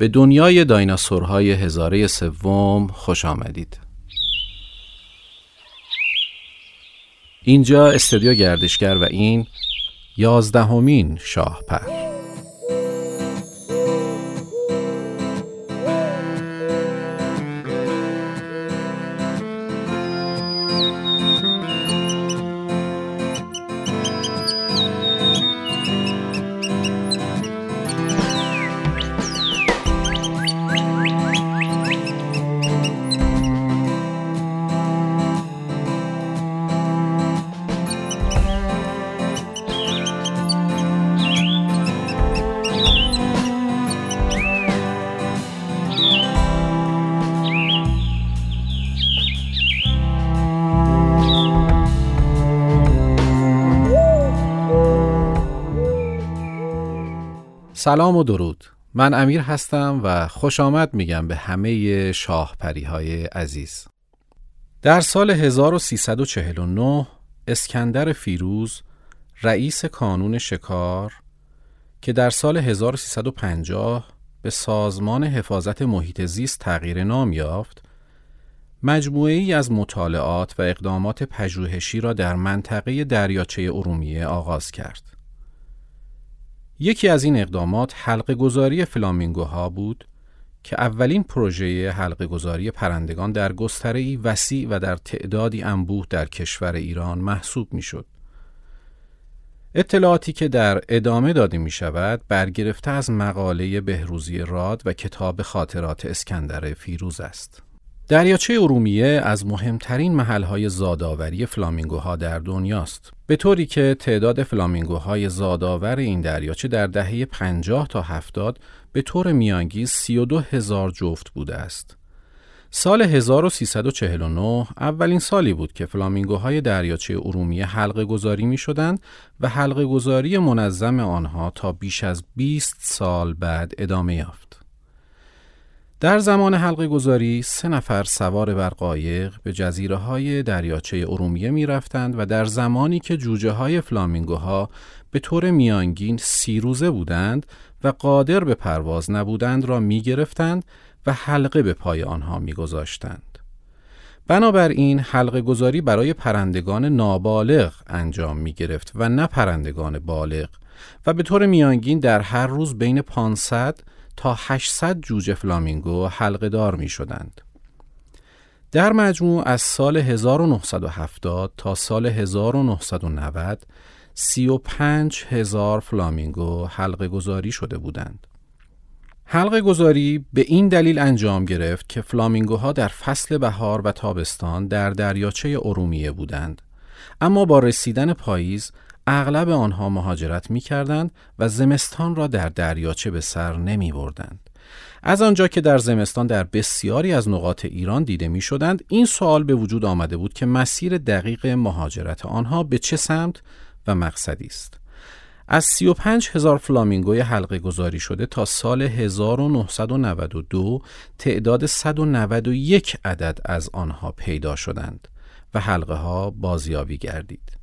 به دنیای دایناسورهای هزاره سوم خوش آمدید. اینجا استودیو گردشگر و این یازدهمین شاهپر. سلام و درود من امیر هستم و خوش آمد میگم به همه شاهپری های عزیز در سال 1349 اسکندر فیروز رئیس کانون شکار که در سال 1350 به سازمان حفاظت محیط زیست تغییر نام یافت مجموعه ای از مطالعات و اقدامات پژوهشی را در منطقه دریاچه ارومیه آغاز کرد. یکی از این اقدامات حلقه گذاری فلامینگوها بود که اولین پروژه حلقه گذاری پرندگان در گستره وسیع و در تعدادی انبوه در کشور ایران محسوب می شد. اطلاعاتی که در ادامه داده می شود برگرفته از مقاله بهروزی راد و کتاب خاطرات اسکندر فیروز است. دریاچه ارومیه از مهمترین محلهای زادآوری فلامینگوها در دنیاست. به طوری که تعداد فلامینگوهای زادآور این دریاچه در دهه 50 تا 70 به طور میانگیز 32 هزار جفت بوده است. سال 1349 اولین سالی بود که فلامینگوهای دریاچه ارومیه حلقه گذاری می شدند و حلقه گذاری منظم آنها تا بیش از 20 سال بعد ادامه یافت. در زمان حلقه گذاری سه نفر سوار بر قایق به جزیره های دریاچه ارومیه می رفتند و در زمانی که جوجه های فلامینگوها به طور میانگین سی روزه بودند و قادر به پرواز نبودند را می گرفتند و حلقه به پای آنها می گذاشتند. بنابراین حلقه گذاری برای پرندگان نابالغ انجام می گرفت و نه پرندگان بالغ و به طور میانگین در هر روز بین 500 تا 800 جوجه فلامینگو حلقه دار می شدند. در مجموع از سال 1970 تا سال 1990 35 هزار فلامینگو حلقه گذاری شده بودند. حلقه گذاری به این دلیل انجام گرفت که فلامینگوها در فصل بهار و تابستان در دریاچه ارومیه بودند. اما با رسیدن پاییز اغلب آنها مهاجرت می کردند و زمستان را در دریاچه به سر نمی بردند. از آنجا که در زمستان در بسیاری از نقاط ایران دیده می شدند این سوال به وجود آمده بود که مسیر دقیق مهاجرت آنها به چه سمت و مقصدی است. از 35 هزار فلامینگوی حلقه گذاری شده تا سال 1992 تعداد 191 عدد از آنها پیدا شدند و حلقه ها بازیابی گردید.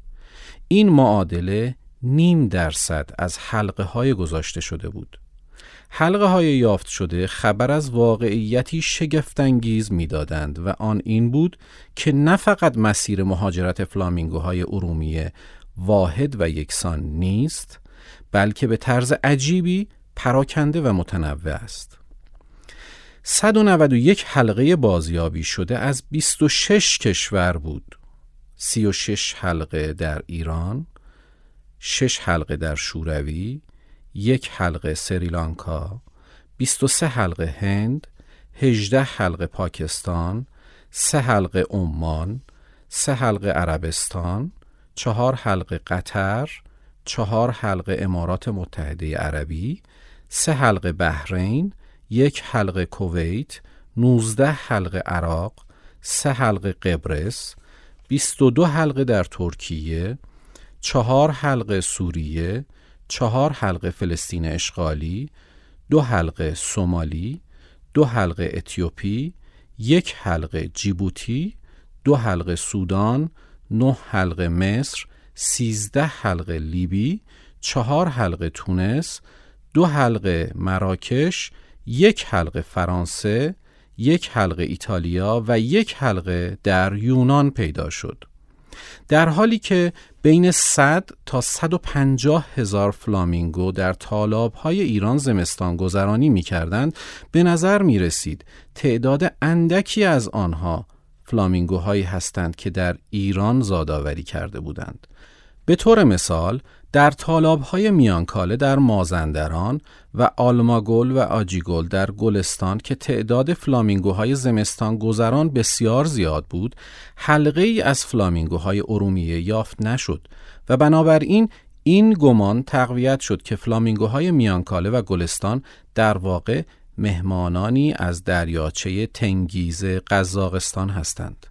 این معادله نیم درصد از حلقه های گذاشته شده بود. حلقه های یافت شده خبر از واقعیتی شگفتانگیز می‌دادند و آن این بود که نه فقط مسیر مهاجرت فلامینگوهای ارومیه واحد و یکسان نیست بلکه به طرز عجیبی پراکنده و متنوع است. 191 حلقه بازیابی شده از 26 کشور بود. سی و شش حلقه در ایران شش حلقه در شوروی یک حلقه سریلانکا 23 حلقه هند 18 حلقه پاکستان سه حلقه عمان سه حلقه عربستان چهار حلقه قطر چهار حلقه امارات متحده عربی سه حلقه بحرین یک حلقه کویت 19 حلقه عراق سه حلقه قبرس 22 حلقه در ترکیه، چهار حلقه سوریه، چهار حلقه فلسطین اشغالی، دو حلقه سومالی، دو حلقه اتیوپی، یک حلقه جیبوتی، دو حلقه سودان، نه حلقه مصر، سیزده حلقه لیبی، چهار حلقه تونس، دو حلقه مراکش، یک حلقه فرانسه، یک حلقه ایتالیا و یک حلقه در یونان پیدا شد. در حالی که بین 100 تا 150 هزار فلامینگو در طالاب های ایران زمستان گذرانی می کردند به نظر می رسید تعداد اندکی از آنها فلامینگوهایی هستند که در ایران زادآوری کرده بودند. به طور مثال در های میانکاله در مازندران و آلماگل و آجیگل در گلستان که تعداد فلامینگوهای زمستان گذران بسیار زیاد بود حلقه ای از فلامینگوهای ارومیه یافت نشد و بنابراین این گمان تقویت شد که فلامینگوهای میانکاله و گلستان در واقع مهمانانی از دریاچه تنگیز قزاقستان هستند.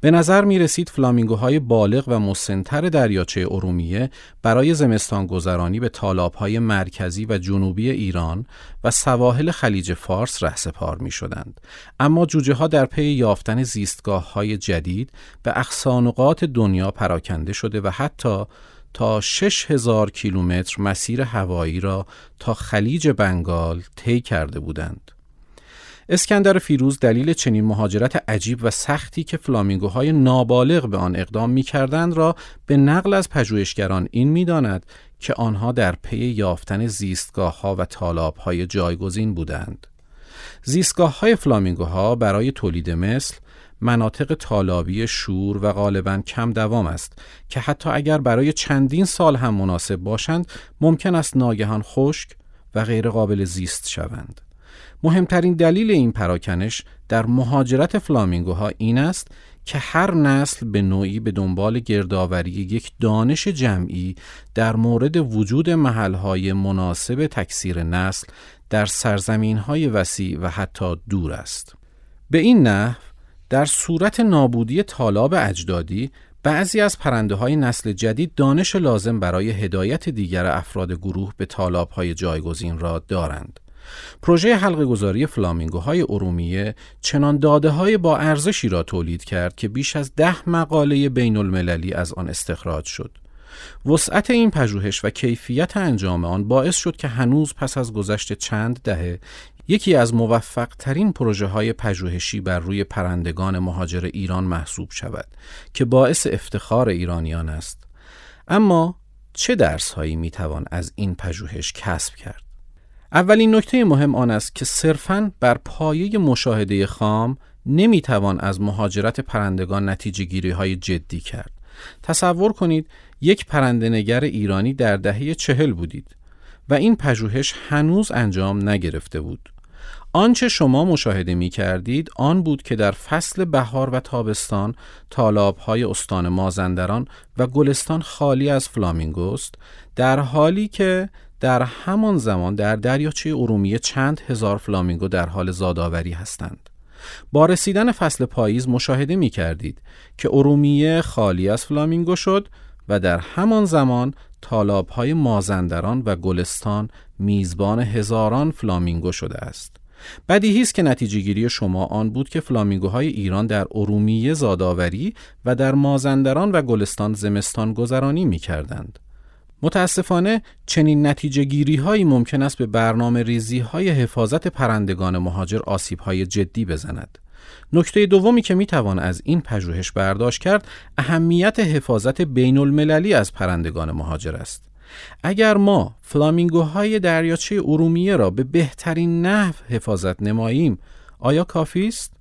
به نظر می رسید فلامینگوهای بالغ و مسنتر دریاچه ارومیه برای زمستان گذرانی به های مرکزی و جنوبی ایران و سواحل خلیج فارس رهسپار می شدند. اما جوجه ها در پی یافتن زیستگاه های جدید به اقصانقات دنیا پراکنده شده و حتی تا 6000 کیلومتر مسیر هوایی را تا خلیج بنگال طی کرده بودند. اسکندر فیروز دلیل چنین مهاجرت عجیب و سختی که فلامینگوهای نابالغ به آن اقدام می کردند را به نقل از پژوهشگران این می داند که آنها در پی یافتن زیستگاه ها و طالاب های جایگزین بودند. زیستگاه های فلامینگوها برای تولید مثل مناطق طالابی شور و غالبا کم دوام است که حتی اگر برای چندین سال هم مناسب باشند ممکن است ناگهان خشک و غیر قابل زیست شوند. مهمترین دلیل این پراکنش در مهاجرت فلامینگوها این است که هر نسل به نوعی به دنبال گردآوری یک دانش جمعی در مورد وجود محلهای مناسب تکثیر نسل در سرزمینهای وسیع و حتی دور است. به این نحو در صورت نابودی طالاب اجدادی بعضی از پرنده های نسل جدید دانش لازم برای هدایت دیگر افراد گروه به طالاب های جایگزین را دارند. پروژه حلقه گذاری فلامینگوهای ارومیه چنان داده های با ارزشی را تولید کرد که بیش از ده مقاله بین المللی از آن استخراج شد. وسعت این پژوهش و کیفیت انجام آن باعث شد که هنوز پس از گذشت چند دهه یکی از موفق ترین پروژه های پژوهشی بر روی پرندگان مهاجر ایران محسوب شود که باعث افتخار ایرانیان است. اما چه درس هایی می توان از این پژوهش کسب کرد؟ اولین نکته مهم آن است که صرفاً بر پایه مشاهده خام نمی‌توان از مهاجرت پرندگان نتیجه گیری های جدی کرد. تصور کنید یک پرندنگر ایرانی در دهه چهل بودید و این پژوهش هنوز انجام نگرفته بود. آنچه شما مشاهده می کردید آن بود که در فصل بهار و تابستان تالاب های استان مازندران و گلستان خالی از فلامینگوست در حالی که در همان زمان در دریاچه ارومیه چند هزار فلامینگو در حال زادآوری هستند. با رسیدن فصل پاییز مشاهده می کردید که ارومیه خالی از فلامینگو شد و در همان زمان تالاب های مازندران و گلستان میزبان هزاران فلامینگو شده است. بدیهی است که نتیجه گیری شما آن بود که فلامینگوهای ایران در ارومیه زادآوری و در مازندران و گلستان زمستان گذرانی می کردند. متاسفانه چنین نتیجه گیری هایی ممکن است به برنامه ریزی های حفاظت پرندگان مهاجر آسیب های جدی بزند. نکته دومی که می توان از این پژوهش برداشت کرد اهمیت حفاظت بین المللی از پرندگان مهاجر است. اگر ما فلامینگوهای دریاچه ارومیه را به بهترین نحو حفاظت نماییم آیا کافی است؟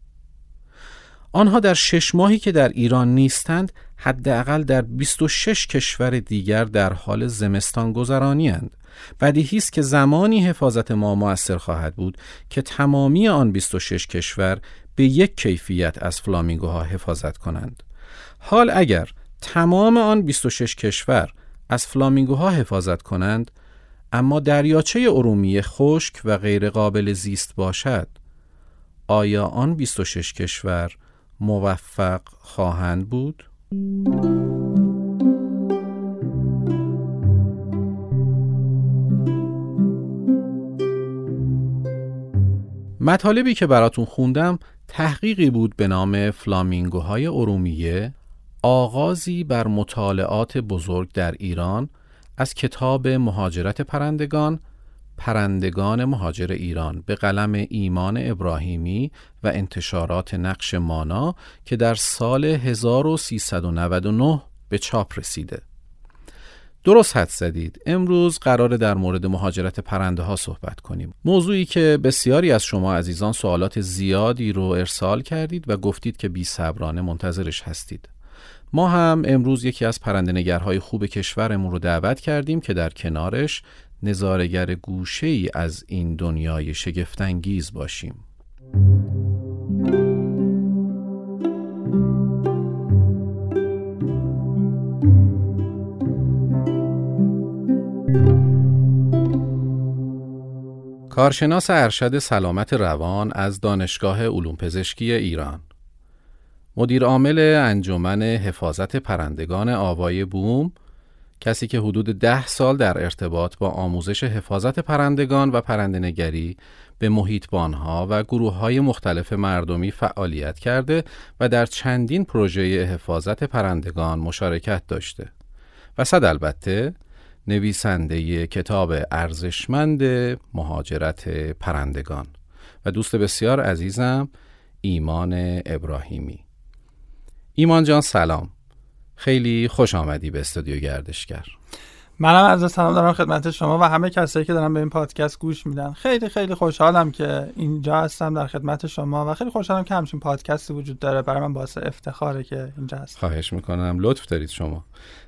آنها در شش ماهی که در ایران نیستند حداقل در 26 کشور دیگر در حال زمستان گذرانی هند. بدیهی است که زمانی حفاظت ما موثر خواهد بود که تمامی آن 26 کشور به یک کیفیت از فلامینگوها حفاظت کنند. حال اگر تمام آن 26 کشور از فلامینگوها حفاظت کنند اما دریاچه ارومیه خشک و غیرقابل زیست باشد آیا آن 26 کشور موفق خواهند بود؟ مطالبی که براتون خوندم تحقیقی بود به نام فلامینگوهای ارومیه آغازی بر مطالعات بزرگ در ایران از کتاب مهاجرت پرندگان پرندگان مهاجر ایران به قلم ایمان ابراهیمی و انتشارات نقش مانا که در سال 1399 به چاپ رسیده. درست حد زدید. امروز قرار در مورد مهاجرت پرنده ها صحبت کنیم. موضوعی که بسیاری از شما عزیزان سوالات زیادی رو ارسال کردید و گفتید که بی صبرانه منتظرش هستید. ما هم امروز یکی از پرندنگرهای خوب کشورمون رو دعوت کردیم که در کنارش نظارگر گوشه ای از این دنیای شگفتانگیز باشیم. کارشناس ارشد سلامت روان از دانشگاه علوم پزشکی ایران. مدیر عامل انجمن حفاظت پرندگان آوای بوم کسی که حدود ده سال در ارتباط با آموزش حفاظت پرندگان و پرندنگری به محیطبانها و گروه های مختلف مردمی فعالیت کرده و در چندین پروژه حفاظت پرندگان مشارکت داشته. و صد البته نویسنده کتاب ارزشمند مهاجرت پرندگان. و دوست بسیار عزیزم ایمان ابراهیمی. ایمان جان سلام. خیلی خوش آمدی به استودیو گردشگر. منم از سلام دارم خدمت شما و همه کسایی که دارن به این پادکست گوش میدن. خیلی خیلی خوشحالم که اینجا هستم در خدمت شما و خیلی خوشحالم که همچین پادکستی وجود داره برای من باعث افتخاره که اینجا هستم. خواهش می‌کنم. لطف دارید شما.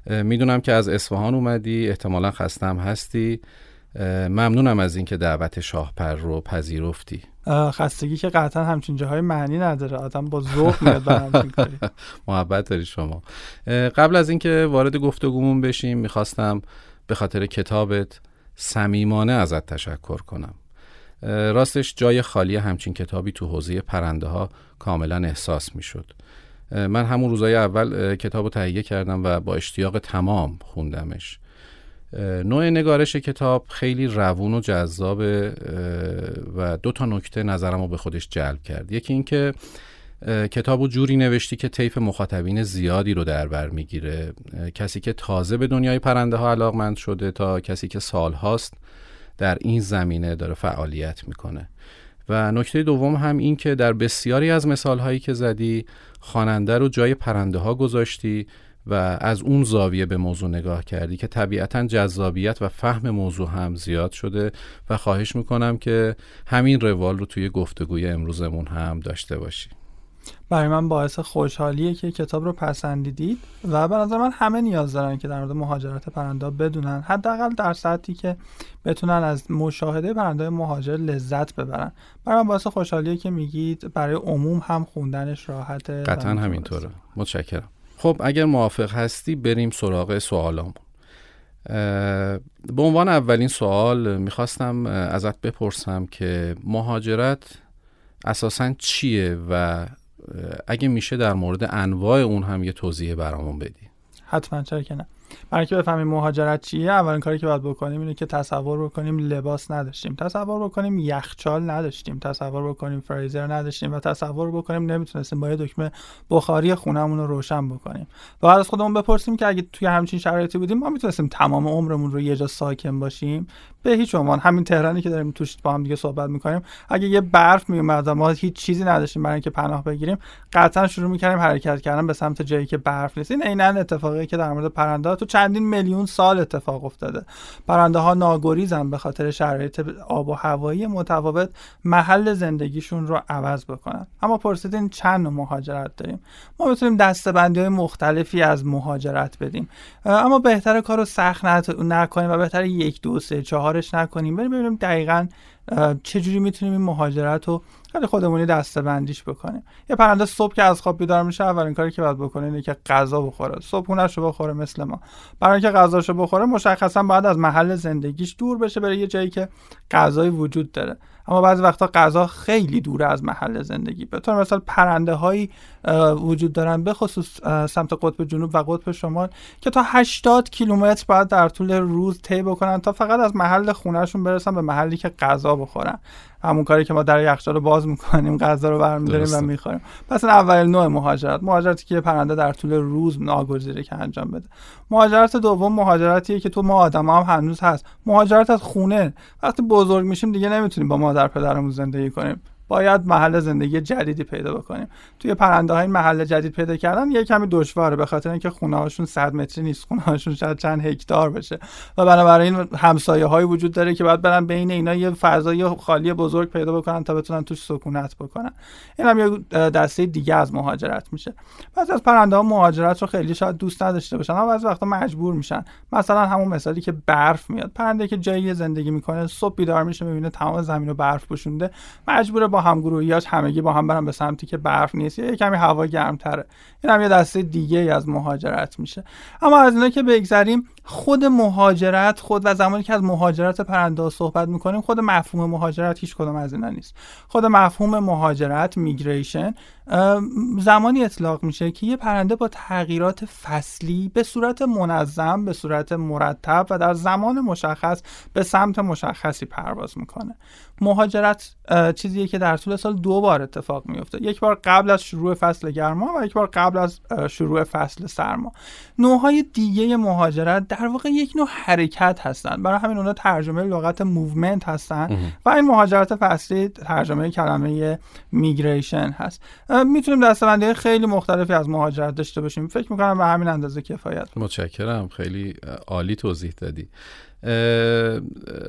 می‌دونم که از اصفهان اومدی احتمالا خستم هستی. ممنونم از اینکه دعوت شاهپر رو پذیرفتی. خستگی که قطعا همچین جاهای معنی نداره. آدم با ذوق میاد محبت داری شما. قبل از اینکه وارد گفتگومون بشیم می‌خواستم به خاطر کتابت صمیمانه ازت تشکر کنم. راستش جای خالی همچین کتابی تو حوزه پرنده ها کاملا احساس می‌شد. من همون روزای اول کتاب رو تهیه کردم و با اشتیاق تمام خوندمش. نوع نگارش کتاب خیلی روون و جذاب و دو تا نکته نظرم رو به خودش جلب کرد. یکی اینکه کتاب و جوری نوشتی که طیف مخاطبین زیادی رو در بر می‌گیره. کسی که تازه به دنیای پرنده ها علاقمند شده تا کسی که سال هاست در این زمینه داره فعالیت می‌کنه. و نکته دوم هم این که در بسیاری از مثال هایی که زدی خواننده رو جای پرنده ها گذاشتی و از اون زاویه به موضوع نگاه کردی که طبیعتا جذابیت و فهم موضوع هم زیاد شده و خواهش می‌کنم که همین روال رو توی گفتگوی امروزمون هم داشته باشی. برای من باعث خوشحالیه که کتاب رو پسندیدید و به نظر من همه نیاز دارن که در مورد مهاجرت پرنده بدونن. حداقل در سطحی که بتونن از مشاهده پرنده مهاجر لذت ببرن. برای من باعث خوشحالیه که میگید برای عموم هم خوندنش راحته قطعا همینطوره. متشکرم. خب اگر موافق هستی بریم سراغ سوالامون. به عنوان اولین سوال می‌خواستم ازت بپرسم که مهاجرت اساسا چیه و اگه میشه در مورد انواع اون هم یه توضیح برامون بدی؟ حتما چرا که نه. برای اینکه بفهمیم مهاجرت چیه اولین کاری که باید بکنیم اینه که تصور بکنیم لباس نداشتیم. تصور بکنیم یخچال نداشتیم. تصور بکنیم فریزر نداشتیم و تصور بکنیم نمی‌تونستیم با یه دکمه بخاری خونهمون رو روشن بکنیم. و بعد از خودمون بپرسیم که اگه توی همچین شرایطی بودیم ما می‌تونستیم تمام عمرمون رو یه جا ساکن باشیم؟ به هیچ عنوان. همین تهرانی که داریم توش با هم دیگه صحبت می‌کنیم. اگه یه برف میومد ما هیچ چیزی نداشتیم برای اینکه پناه بگیریم قطعا شروع می‌کردیم حرکت کردن به سمت جایی که برف نیست. این عینا اتفاقی که در مورد پرنده تو چندین میلیون سال اتفاق افتاده. پرنده ها ناگریزن به خاطر شرایط آب و هوایی متفاوت محل زندگیشون رو عوض بکنن. اما پرسیدین چند نوع مهاجرت داریم؟ ما می‌تونیم دستبندی های مختلفی از مهاجرت بدیم. اما بهتر کار رو سخت نکنیم و بهتر یک دو سه چهارش نکنیم. بریم ببینیم دقیقا چجوری می‌تونیم این مهاجرت رو خیلی خودمونی دسته بندیش بکنیم. یه پرنده صبح که از خواب بیدار میشه اولین کاری که باید بکنه اینه که غذا بخوره. صبحونه‌شو بخوره مثل ما. برای اینکه غذاشو بخوره مشخصا باید از محل زندگیش دور بشه بره یه جایی که غذایی وجود داره. اما بعضی وقتا غذا خیلی دوره از محل زندگی. به طور مثال پرنده هایی وجود دارن به خصوص سمت قطب جنوب و قطب شمال که تا 80 کیلومتر باید در طول روز طی بکنن تا فقط از محل خونهشون برسن به محلی که غذا بخورن. همون کاری که ما در یخچال رو باز می‌کنیم غذا رو برمیداریم و می‌خوریم. پس این اول نوع مهاجرت. مهاجرتی که پرنده در طول روز ناگزیره که انجام بده. مهاجرت دوم مهاجرتیه که تو ما آدم هم هنوز هست. مهاجرت از خونه. وقتی بزرگ میشیم دیگه نمی‌تونیم با مادر پدرمون زندگی کنیم. باید محل زندگی جدیدی پیدا بکنیم. توی پرنده های محل جدید پیدا کردن یه کمی دشواره به خاطر اینکه خونه هاشون 100 متری نیست خونه هاشون شاید چند هکتار بشه و بنابراین همسایه هایی وجود داره که باید برن بین اینا یه فضای خالی بزرگ پیدا بکنن تا بتونن توش سکونت بکنن. این هم یه دسته دیگه از مهاجرت میشه. بعضی از پرنده ها مهاجرت رو خیلی شاید دوست نداشته باشن اما بعضی وقتا مجبور میشن. مثلا همون مثالی که برف میاد. پرنده که جایی زندگی می‌کنه صبح بیدار میشه می‌بینه تمام زمین رو برف پوشونده. مجبور با همگروهیاش همگی با هم برن به سمتی که برف نیست. یا کمی هوا گرمتره. این هم یه دسته دیگه ای از مهاجرت میشه. اما از اینا که بگذریم خود مهاجرت خود و زمانی که از مهاجرت پرنده صحبت می‌کنیم خود مفهوم مهاجرت هیچ کدوم از اینا نیست. خود مفهوم مهاجرت migration زمانی اطلاق میشه که یه پرنده با تغییرات فصلی به صورت منظم به صورت مرتب و در زمان مشخص به سمت مشخصی پرواز می‌کنه. مهاجرت چیزیه که در طول سال دو بار اتفاق میفته یک بار قبل از شروع فصل گرما و یک بار قبل از شروع فصل سرما. نوعهای دیگه مهاجرت در واقع یک نوع حرکت هستن. برای همین اونها ترجمه لغت movement هستن و این مهاجرت فصلی ترجمه کلمه میگریشن هست می‌تونیم دستبندی خیلی مختلفی از مهاجرت داشته باشیم. فکر می‌کنم به همین اندازه کفایت. متشکرم. خیلی عالی توضیح دادی.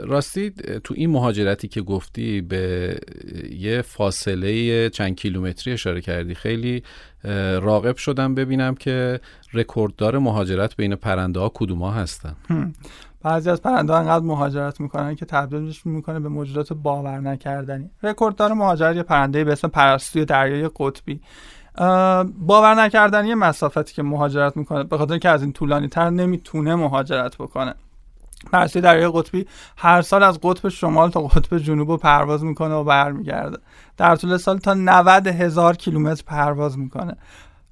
راستی تو این مهاجرتی که گفتی به یه فاصله چند کیلومتری اشاره کردی. خیلی راقب شدم ببینم که رکورددار مهاجرت بین پرنده ها کدوم ها هستن. بعضی از پرنده ها انقدر مهاجرت می‌کنن که تبدیلش می‌کنه به موجودات باور نکردنی. رکورددار مهاجرت یه پرنده به اسم پرستوی دریای قطبی. باور نکردنی مسافتی که مهاجرت می‌کنه به خاطر که از این طولانی تر نمی‌تونه مهاجرت بکنه. پرستوی دریای قطبی هر سال از قطب شمال تا قطب جنوب رو پرواز می‌کنه و برمیگرده. در طول سال تا 90 هزار کیلومتر پرواز می‌کنه.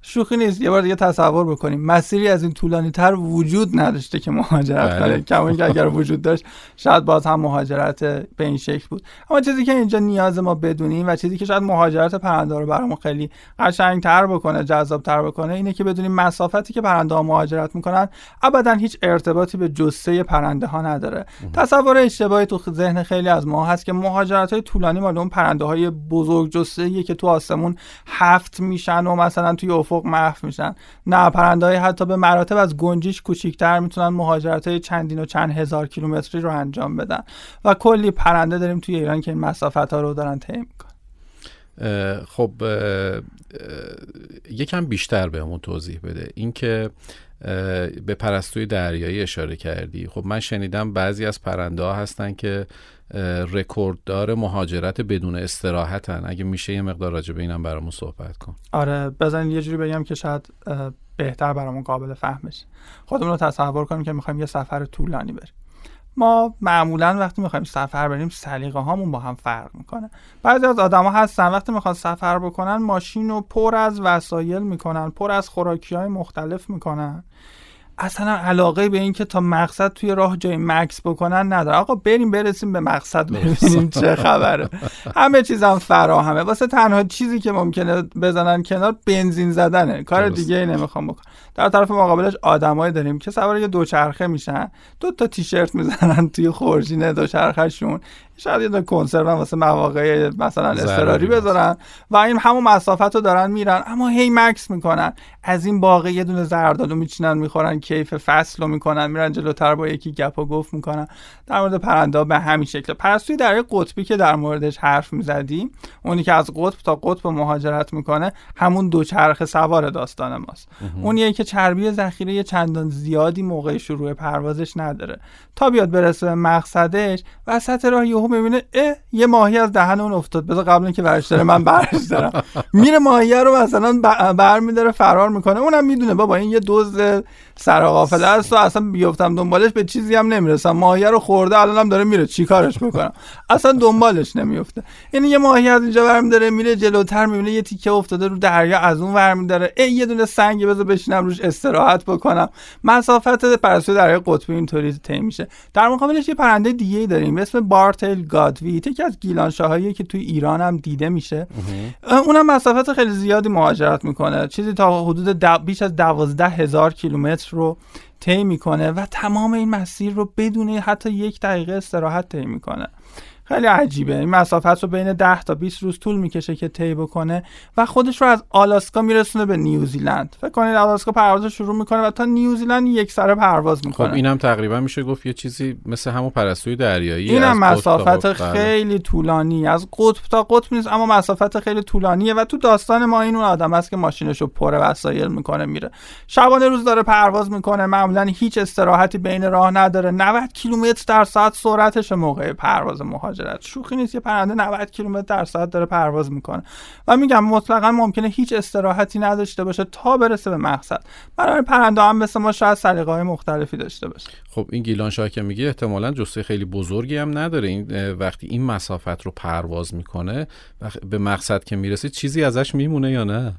شوخی نیست یه بار دیگه تصور بکنیم. مسیری از این طولانی تر وجود نداشته که مهاجرت بله. کنه. کما اینکه اگر وجود داشت شاید باز هم مهاجرت به این شکل بود. اما چیزی که اینجا نیاز ما بدونیم و چیزی که شاید مهاجرت پرنده رو برامون خیلی قشنگ تر بکنه جذاب تر بکنه اینه که بدونیم مسافتی که پرنده ها مهاجرت می‌کنن ابدا هیچ ارتباطی به جثه پرنده ها نداره. تصور اشتباهی تو ذهن خیلی از ما هست که مهاجرت های طولانی مال اون پرنده های بزرگ جثه که تو آسمون هفت میشن و مثلا توی افق افق محو میشن. نه پرنده های حتی به مراتب از گنجیش کوچیکتر می‌تونن مهاجرت های چندین و چند هزار کیلومتری رو انجام بدن. و کلی پرنده داریم توی ایران که این مسافت ها رو دارن طی می‌کنن. خب یکم بیشتر بهمون توضیح بده. اینکه به پرستوی دریایی اشاره کردی. خب من شنیدم بعضی از پرنده ها هستن که رکورددار مهاجرت بدون استراحتن. اگه میشه یه مقدار راجع به اینم برامون صحبت کن. آره بزنین یه جوری بگم که شاید بهتر برامون قابل فهمش خودمون رو تصور کنیم که می‌خوایم یه سفر طولانی بریم. ما معمولا وقتی می‌خوایم سفر بریم سلیقه هامون با هم فرق می‌کنه. بعضی از آدما هستن وقتی می‌خوان سفر بکنن ماشین رو پر از وسایل می‌کنن پر از خوراکی های مختلف می‌کنن. اصلا علاقه به این که تا مقصد توی راه جای مکس بکنن نداره آقا بریم برسیم به مقصد ببینیم چه خبره. همه چیزم فراهمه. واسه تنها چیزی که ممکنه بزنن کنار بنزین زدنه. کار دیگه ای نمی‌خوام بکنم. در طرف مقابلش آدمایی داریم که سوار یه دوچرخه میشن. دو تا تیشرت می‌زنن توی خورجین دوچرخهشون. شاید یه کنسرو واسه مواقع مثلا اضطراری بذارن و این همون مسافت رو دارن میرن. اما هی مکس می‌کنن. از این باقی یه دونه زردالو میچینن می‌خورن کیف فصل رو می‌کنن میرن جلوتر با یکی گپ و گفت می‌کنن. در مورد پرنده به همین شکل. پرستوی در قطبی که در موردش حرف می‌زدیم اونی که از قطب تا قطب مهاجرت می‌کنه همون دوچرخه سوار داستان ماست. اونیه که چربی ذخیره چندان زیادی موقع شروع پروازش نداره. تا بیاد برسه به مقصدش وسط راه یهو می‌بینه اه یه ماهی از دهن اون افتاد. بذار قبل اینکه برش داره من برش دارم. میره ماهیه رو مثلا برمیداره فرار می‌کنه. اونم می‌دونه بابا این یه دزد سرقافله است و اصلا بیفتم دنبالش به چیزی هم نمی‌رسم. ماهیه رو خورده الانم داره میره. چیکارش بکنم؟ اصلا دنبالش نمیفته این یه ماهی از اینجا برمیداره میره جلوتر می‌بینه یه تیکه افتاده رو دریا از اون برمیداره ای یه دونه سنگ بذار بشینم روش استراحت بکنم. مسافت پرستو دریا قطبی اینطوری طی میشه. در مقابلش یه پرنده دیگه ای داریم به اسم بارتل گادوی. یکی از گیلانشاهایی که توی ایران هم دیده میشه. اونم مسافت خیلی زیادی مهاجرت می‌کنه. چیزی تا حدود بیش از دوازده هزار کیلومتر رو طی می‌کنه و تمام این مسیر رو بدون حتی یک دقیقه استراحت طی می‌کنه. خیلی عجیبه. این مسافت رو بین 10 تا 20 روز طول می‌کشه که طی بکنه و خودش رو از آلاسکا میرسونه به نیوزیلند. فکر کنید آلاسکا پرواز شروع می‌کنه و تا نیوزیلند یک سره پرواز می‌کنه. خب اینم تقریبا میشه گفت یه چیزی مثل همون پرستوی دریایی اینم مسافت خیلی طولانی. از قطب تا قطب نیست اما مسافت خیلی طولانیه و تو داستان ما این اون آدم است که ماشینش رو پر وسایل می‌کنه میره. شبانه روز داره پرواز می‌کنه معمولا هیچ استراحتی بین راه نداره. 90 کیلومتر در ساعت سرعتش موقع پرواز مهاجرت مهاجرت شوخی نیست یه پرنده 90 کیلومتر در ساعت داره پرواز می‌کنه. و میگم مطلقا ممکنه هیچ استراحتی نداشته باشه تا برسه به مقصد. برای پرنده هم مثل ما شاید سلیقه های مختلفی داشته باشه. خب این گیلان شاه که میگه احتمالا جسته خیلی بزرگی هم نداره. این وقتی این مسافت رو پرواز می‌کنه به مقصد که می‌رسه چیزی ازش میمونه یا نه؟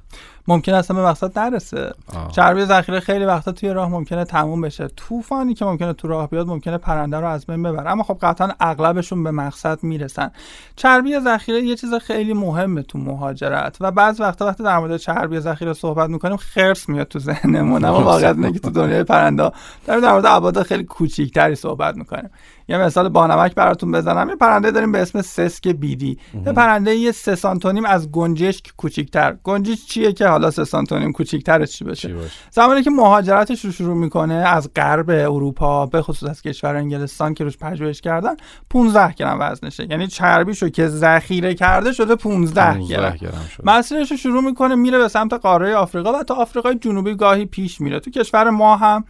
ممکن اصلا به مقصد نرسه. چربی ذخیره خیلی وقتا توی راه ممکنه تموم بشه. طوفانی که ممکنه تو راه بیاد ممکنه پرنده رو از بین ببره. اما خب قطعا اغلبشون به مقصد می‌رسن. چربی ذخیره یه چیز خیلی مهمه تو مهاجرت. و بعض وقتا وقتی در مورد چربی ذخیره صحبت می‌کنیم خرس میاد تو ذهنمون. اما واقعیت اینه که تو دنیای پرنده داریم در مورد ابعاد خیلی کوچیکتری صحبت می‌کنیم. یه مثال بانمک براتون بزنم. یه پرنده داریم به اسم سسک بیدی. یه پرنده یه سه سانتونیم از گنجشک کوچیکتر. گنجش چیه که حالا سه سانتونیم کوچیکترش چی بشه زمانی که مهاجرتش رو شروع می‌کنه از غرب اروپا به خصوص از کشور انگلستان که روش پژوهش کردن 15 گرم وزنشه. یعنی چربیشو که ذخیره کرده شده 15 گرم. مسیرش رو شروع می‌کنه میره به سمت قاره آفریقا و تا آفریقای جنوبی گاهی پیش میره. تو کشور ما هم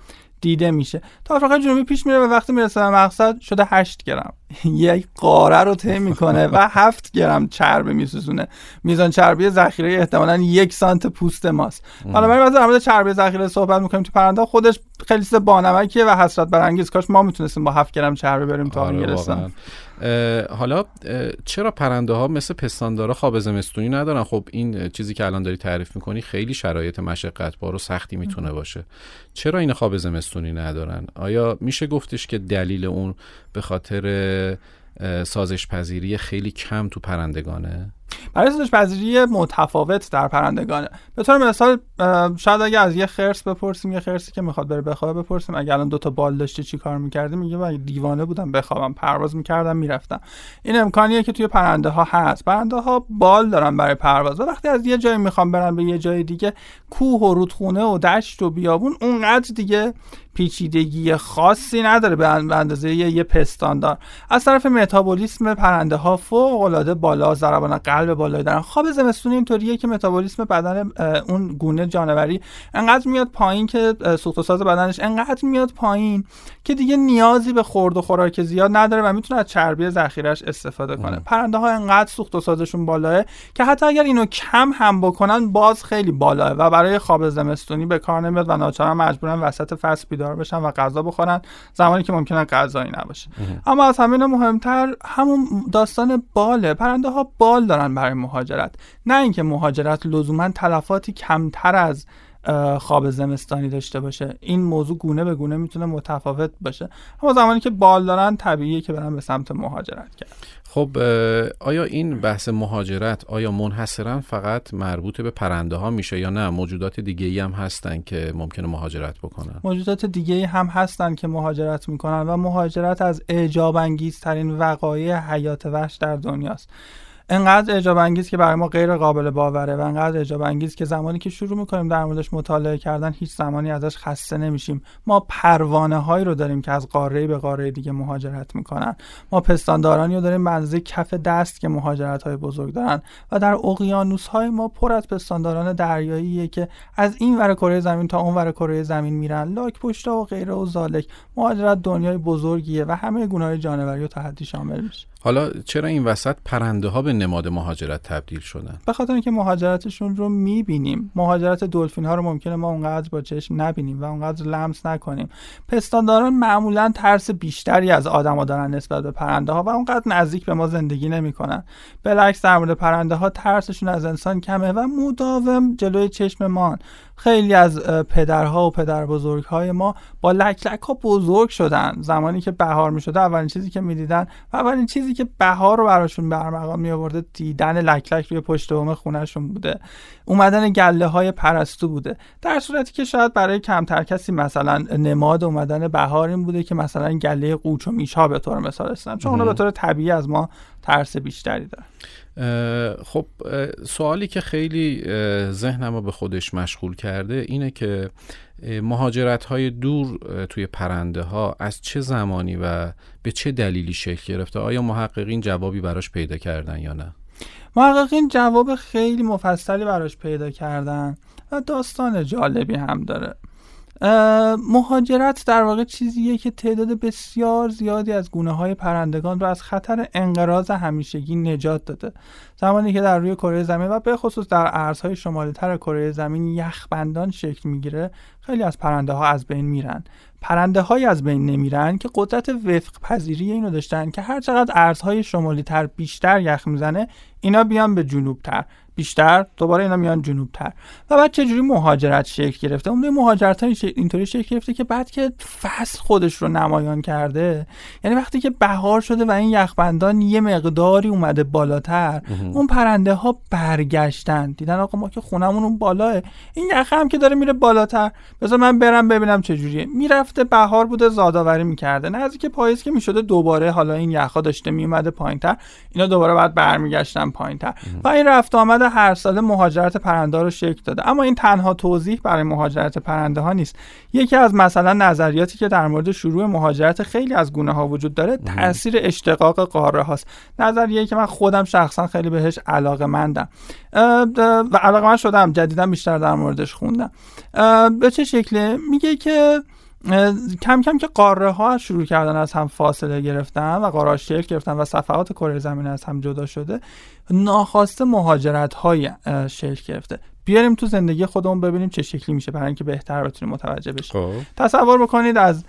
دیده میشه. تا آفریقای جنوبی پیش میره و وقتی می‌رسه به مقصد شده 8 گرم. یک قاره رو طی می‌کنه و 7 گرم چربی میسوزونه. میزان چربی ذخیره احتمالا یک سانت پوست ماست. حالا بریم در مورد چربی ذخیره صحبت می‌کنیم تو پرنده خودش خیلی سه بانمکیه و حسرت برانگیز. کاش ما می‌تونستیم با 7 گرم چربی بریم تا آره انگلستان حالا چرا پرنده ها مثل پستاندارا خواب زمستونی ندارن؟ خب این چیزی که الان داری تعریف می‌کنی خیلی شرایط مشقت بار و سختی می‌تونه باشه. چرا این خواب زمستونی ندارن؟ آیا میشه گفتش که دلیل اون به خاطر سازش پذیری خیلی کم تو پرندگانه؟ برای سازش پذیری متفاوت در پرندگانه به طور مثال شاید اگه از یه خرس بپرسیم یه خرسی که می‌خواد بره بخوابه بپرسیم. اگه الان دو تا بال داشته چی کار می‌کردی میگه من دیوانه بودم بخوابم. پرواز می‌کردم می‌رفتم. این امکانیه که توی پرنده ها هست. پرنده ها بال دارن برای پرواز. و وقتی از یه جایی می‌خوام برن به یه جای دیگه کوه و رودخونه و دشت و بیابون اونقدر دیگه پیچیدگی خاصی نداره به اندازه یه پستاندار. از طرف متابولیسم پرنده ها فوق العاده بالا ضربان قلب بالایی دارن. خواب زمستونی اینطوریه که متابولیسم بدن اون گونه جانوری انقدر میاد پایین که سوخت ساز بدنش انقدر میاد پایین که دیگه نیازی به خورد و خوراک زیاد نداره و می‌تونه از چربی ذخیرش استفاده کنه. پرنده ها انقدر سوخت و سازشون بالاه که حتی اگر اینو کم هم بکنن باز خیلی بالاه و برای خواب زمستونی به کار نمیاد و ناچارن مجبورن وسط فصل بیدار بشن و غذا بخورن زمانی که ممکنه غذایی نباشه. اما از همین مهمتر همون داستان باله. پرنده ها بال دارن. برای مهاجرت. نه اینکه مهاجرت لزوما تلفاتی کمتر از خواب زمستانی داشته باشه. این موضوع گونه به گونه می‌تونه متفاوت باشه. اما زمانی که بال دارن طبیعیه که برن به سمت مهاجرت کرد. خب آیا این بحث مهاجرت آیا منحصرا فقط مربوط به پرنده ها میشه یا نه؟ موجودات دیگه ای هم هستن که ممکنه مهاجرت بکنن. موجودات دیگه ای هم هستن که مهاجرت می‌کنن و مهاجرت از اعجاب انگیزترین وقایع حیات وحش در دنیاست. انقدر اعجاب انگیز که برای ما غیر قابل باوره و انقدر اعجاب انگیز که زمانی که شروع می‌کنیم در موردش مطالعه کردن هیچ زمانی ازش خسته نمیشیم. ما پروانه هایی رو داریم که از قاره به قاره دیگه مهاجرت می‌کنن. ما پستاندارانی رو داریم منزه کف دست که مهاجرت های بزرگ دارن و در اقیانوس های ما پر از پستانداران دریاییه که از این ور کره زمین تا اون ور کره زمین میرن. لاک پشتا و غیره و زالک. مهاجرت دنیای بزرگیه و همه گونه های جانوری و تا شامل میشه. حالا چرا این وسط پرنده ها به نماد مهاجرت تبدیل شدن؟ به خاطر اینکه مهاجرتشون رو می‌بینیم. مهاجرت دلفین ها رو ممکنه ما اونقدر با چشم نبینیم و اونقدر لمس نکنیم. پستانداران معمولا ترس بیشتری از آدما دارن نسبت به پرنده ها و اونقدر نزدیک به ما زندگی نمی‌کنن. بالعکس در مورد پرنده ها ترسشون از انسان کمه و مداوم جلوی چشم ما خیلی از پدرها و پدر بزرگهای ما با لکلک ها بزرگ شدن. زمانی که بهار می شده اولین چیزی که می‌دیدن و اولین چیزی که بهار رو براشون برمقام می آورده دیدن لکلک روی پشت بوم خونهشون بوده. اومدن گله های پرستو بوده. در صورتی که شاید برای کمتر کسی مثلا نماد اومدن بهار این بوده که مثلا گله قوچ و به طور مثال هستن چون اونا به طور طبیعی از ما ترس بیشتری دارن. خب سوالی که خیلی ذهنم رو به خودش مشغول کرده اینه که مهاجرت های دور توی پرنده ها از چه زمانی و به چه دلیلی شکل گرفته؟ آیا محققین جوابی براش پیدا کردن یا نه؟ محققین جواب خیلی مفصلی براش پیدا کردن و داستان جالبی هم داره. مهاجرت در واقع چیزیه که تعداد بسیار زیادی از گونه های پرندگان رو از خطر انقراض همیشگی نجات داده. زمانی که در روی کره زمین و به خصوص در ارزهای شمالی تر کره زمین یخبندان شکل می‌گیره خیلی از پرنده ها از بین میرن. پرنده های از بین نمیرن که قدرت وفق پذیری اینو داشتن که هر چقدر ارزهای شمالی تر بیشتر یخ می‌زنه اینا بیان به جنوب تر بیشتر دوباره اینا میان جنوب تر و بعد چجوری مهاجرت شکل گرفته؟ اون مهاجرت ها اینطوری شکل گرفته که بعد که فصل خودش رو نمایان کرده یعنی وقتی که بهار شده و این یخبندان یه مقداری اومده بالاتر اون پرنده ها برگشتن. دیدن آقا ما که خونمون اون بالاه. این یخ هم که داره میره بالاتر. بذار من برم ببینم چجوریه. می‌رفته بهار بوده زادآوری می‌کرده. نزدیک پاییز که می‌شده دوباره حالا این یخا داشته میومده پایینتر. اینا دوباره بعد برمیگشتن پایینتر. و این رفت آمد هر ساله مهاجرت پرنده رو شکل داده. اما این تنها توضیح برای مهاجرت پرنده ها نیست. یکی از مثلا نظریاتی که در مورد شروع مهاجرت خیلی از گونه ها وجود داره تاثیر اشتقاق قاره هاست. نظریه که من خودم شخصا خیلی بهش علاقه مندم و علاقه من شدم جدیدا بیشتر در موردش خوندم. به چه شکله؟ میگه که کم کم که قاره ها شروع کردن از هم فاصله گرفتن و قاره شکل گرفتن و صفحات کره زمین از هم جدا شده ناخواسته مهاجرت های شکل گرفته. بیاریم تو زندگی خودمون ببینیم چه شکلی میشه برای اینکه بهتر بتونیم متوجه بشیم. خب. تصور بکنید از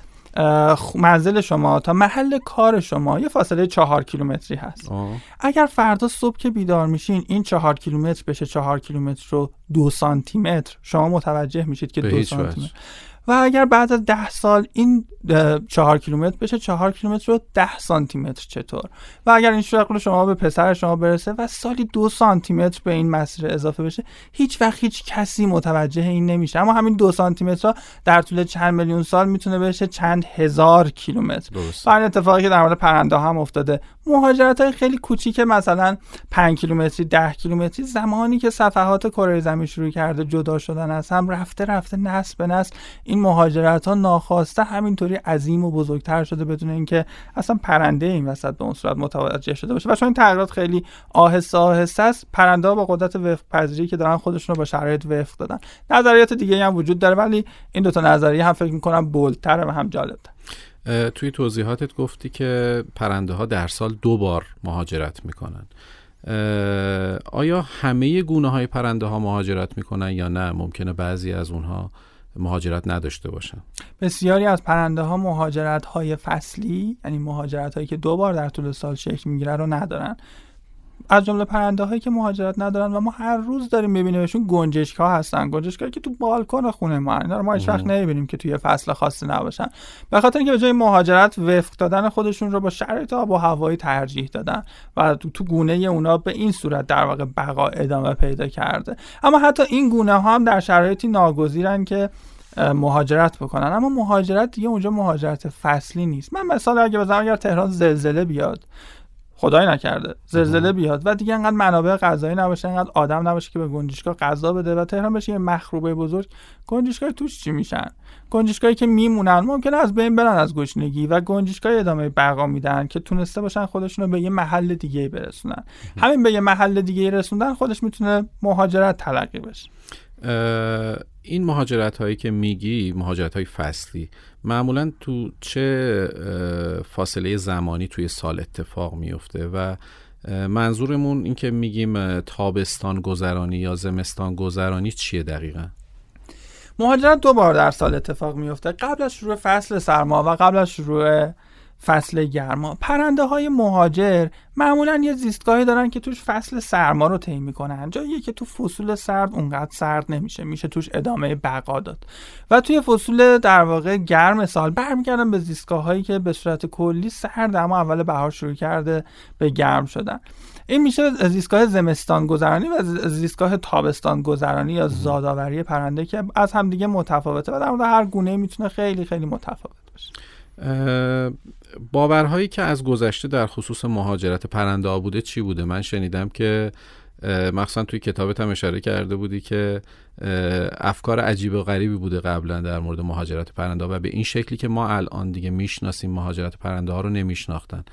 منزل شما تا محل کار شما یه فاصله چهار کیلومتری هست. اگر فردا صبح که بیدار میشین این چهار کیلومتر بشه چهار کیلومتر رو دو سانتی متر شما متوجه میشید که دو سانتی متر و اگر بعد از ده سال این چهار کیلومتر بشه چهار کیلومتر رو ده سانتی متر چطور؟ و اگر این شغل شما به پسر شما برسه و سالی دو سانتی متر به این مسیر اضافه بشه هیچ وقت هیچ کسی متوجه این نمیشه. اما همین دو سانتی متر در طول چند میلیون سال می‌تونه بشه چند هزار کیلومتر. و این اتفاقی که در مورد پرنده هم افتاده. مهاجرت های خیلی کوچیک مثلا 5 کیلومتری 10 کیلومتری. زمانی که صفحات کره زمین شروع کرده جدا شدن از هم رفته رفته نسل به نسل این مهاجرت ها ناخواسته همینطوری عظیم و بزرگتر شده بدون اینکه اصلا پرنده این وسط به اون صورت متوجه شده باشه. و چون این تغییرات خیلی آهسته آهسته است. پرنده ها با قدرت وفق پذیری که دارن خودشون رو با شرایط وفق دادن. نظریات دیگه هم وجود داره ولی این دو تا نظریه هم فکر می‌کنم بولتر و هم جالب توی توضیحاتت گفتی که پرنده ها در سال دو بار مهاجرت می‌کنن. آیا همه گونه های پرنده ها مهاجرت می‌کنن یا نه؟ ممکنه بعضی از اونها مهاجرت نداشته باشن. بسیاری از پرنده ها مهاجرت های فصلی یعنی مهاجرت هایی که دو بار در طول سال شکل می‌گیره رو ندارن. از جمله پرنده هایی که مهاجرت ندارن و ما هر روز داریم میبینیمشون گنجشک ها هستن. گنجشک که تو بالکن خونه ما اینا رو ما هیچ وقت نمی‌بینیم که توی فصل خاصی نباشن. به خاطر اینکه به جای مهاجرت وفق دادن خودشون رو با شرایط آب و هوایی ترجیح دادن و تو, تو گونه اونا به این صورت در واقع بقا ادامه پیدا کرده. اما حتی این گونه ها هم در شرایطی ناگزیرن که مهاجرت بکنن. اما مهاجرت دیگه اونجا مهاجرت فصلی نیست. من مثلا اگه بزنم اگر تهران زلزله بیاد خدای نکرده. زلزله بیاد. و دیگه انقدر منابع غذایی نباشه انقدر آدم نباشه که به گنجشگاه غذا بده و تهران بشه یه مخروبه بزرگ. گنجشگاه توش چی میشن؟ گنجشگاهی که میمونن ممکنه از بین برن از گشنگی و گنجشگاه ادامه بقا میدن که تونسته باشن خودشون رو به یه محل دیگه برسونن. همین به یه محل دیگه رسوندن خودش می‌تونه مهاجرت تلقی بشه. این مهاجرت هایی که میگی مهاجرت های فصلی معمولا تو چه فاصله زمانی توی سال اتفاق میفته و منظورمون این که میگیم تابستان گذرانی یا زمستان گذرانی چیه دقیقا؟ مهاجرت دو بار در سال اتفاق میفته قبل از شروع فصل سرما و قبل از شروع فصل گرما. پرنده های مهاجر معمولا یه زیستگاهی دارن که توش فصل سرما رو طی می‌کنن. جایی که تو فصول سرد اونقدر سرد نمیشه میشه توش ادامه بقا داد. و توی فصول در واقع گرم سال برمیگردن به زیستگاه هایی که به صورت کلی سرد اما اول بهار شروع کرده به گرم شدن. این میشه زیستگاه زمستان گذرانی و زیستگاه تابستان گذرانی یا زادآوری پرنده که از همدیگه متفاوته و در مورد هر گونه می‌تونه خیلی خیلی متفاوت باشه. باورهایی که از گذشته در خصوص مهاجرت پرنده بوده چی بوده؟ من شنیدم که مخصوصا توی کتابت هم اشاره کرده بودی که افکار عجیب و غریبی بوده قبلا در مورد مهاجرت پرنده و به این شکلی که ما الان دیگه می‌شناسیم مهاجرت پرنده ها رو نمیشناختن.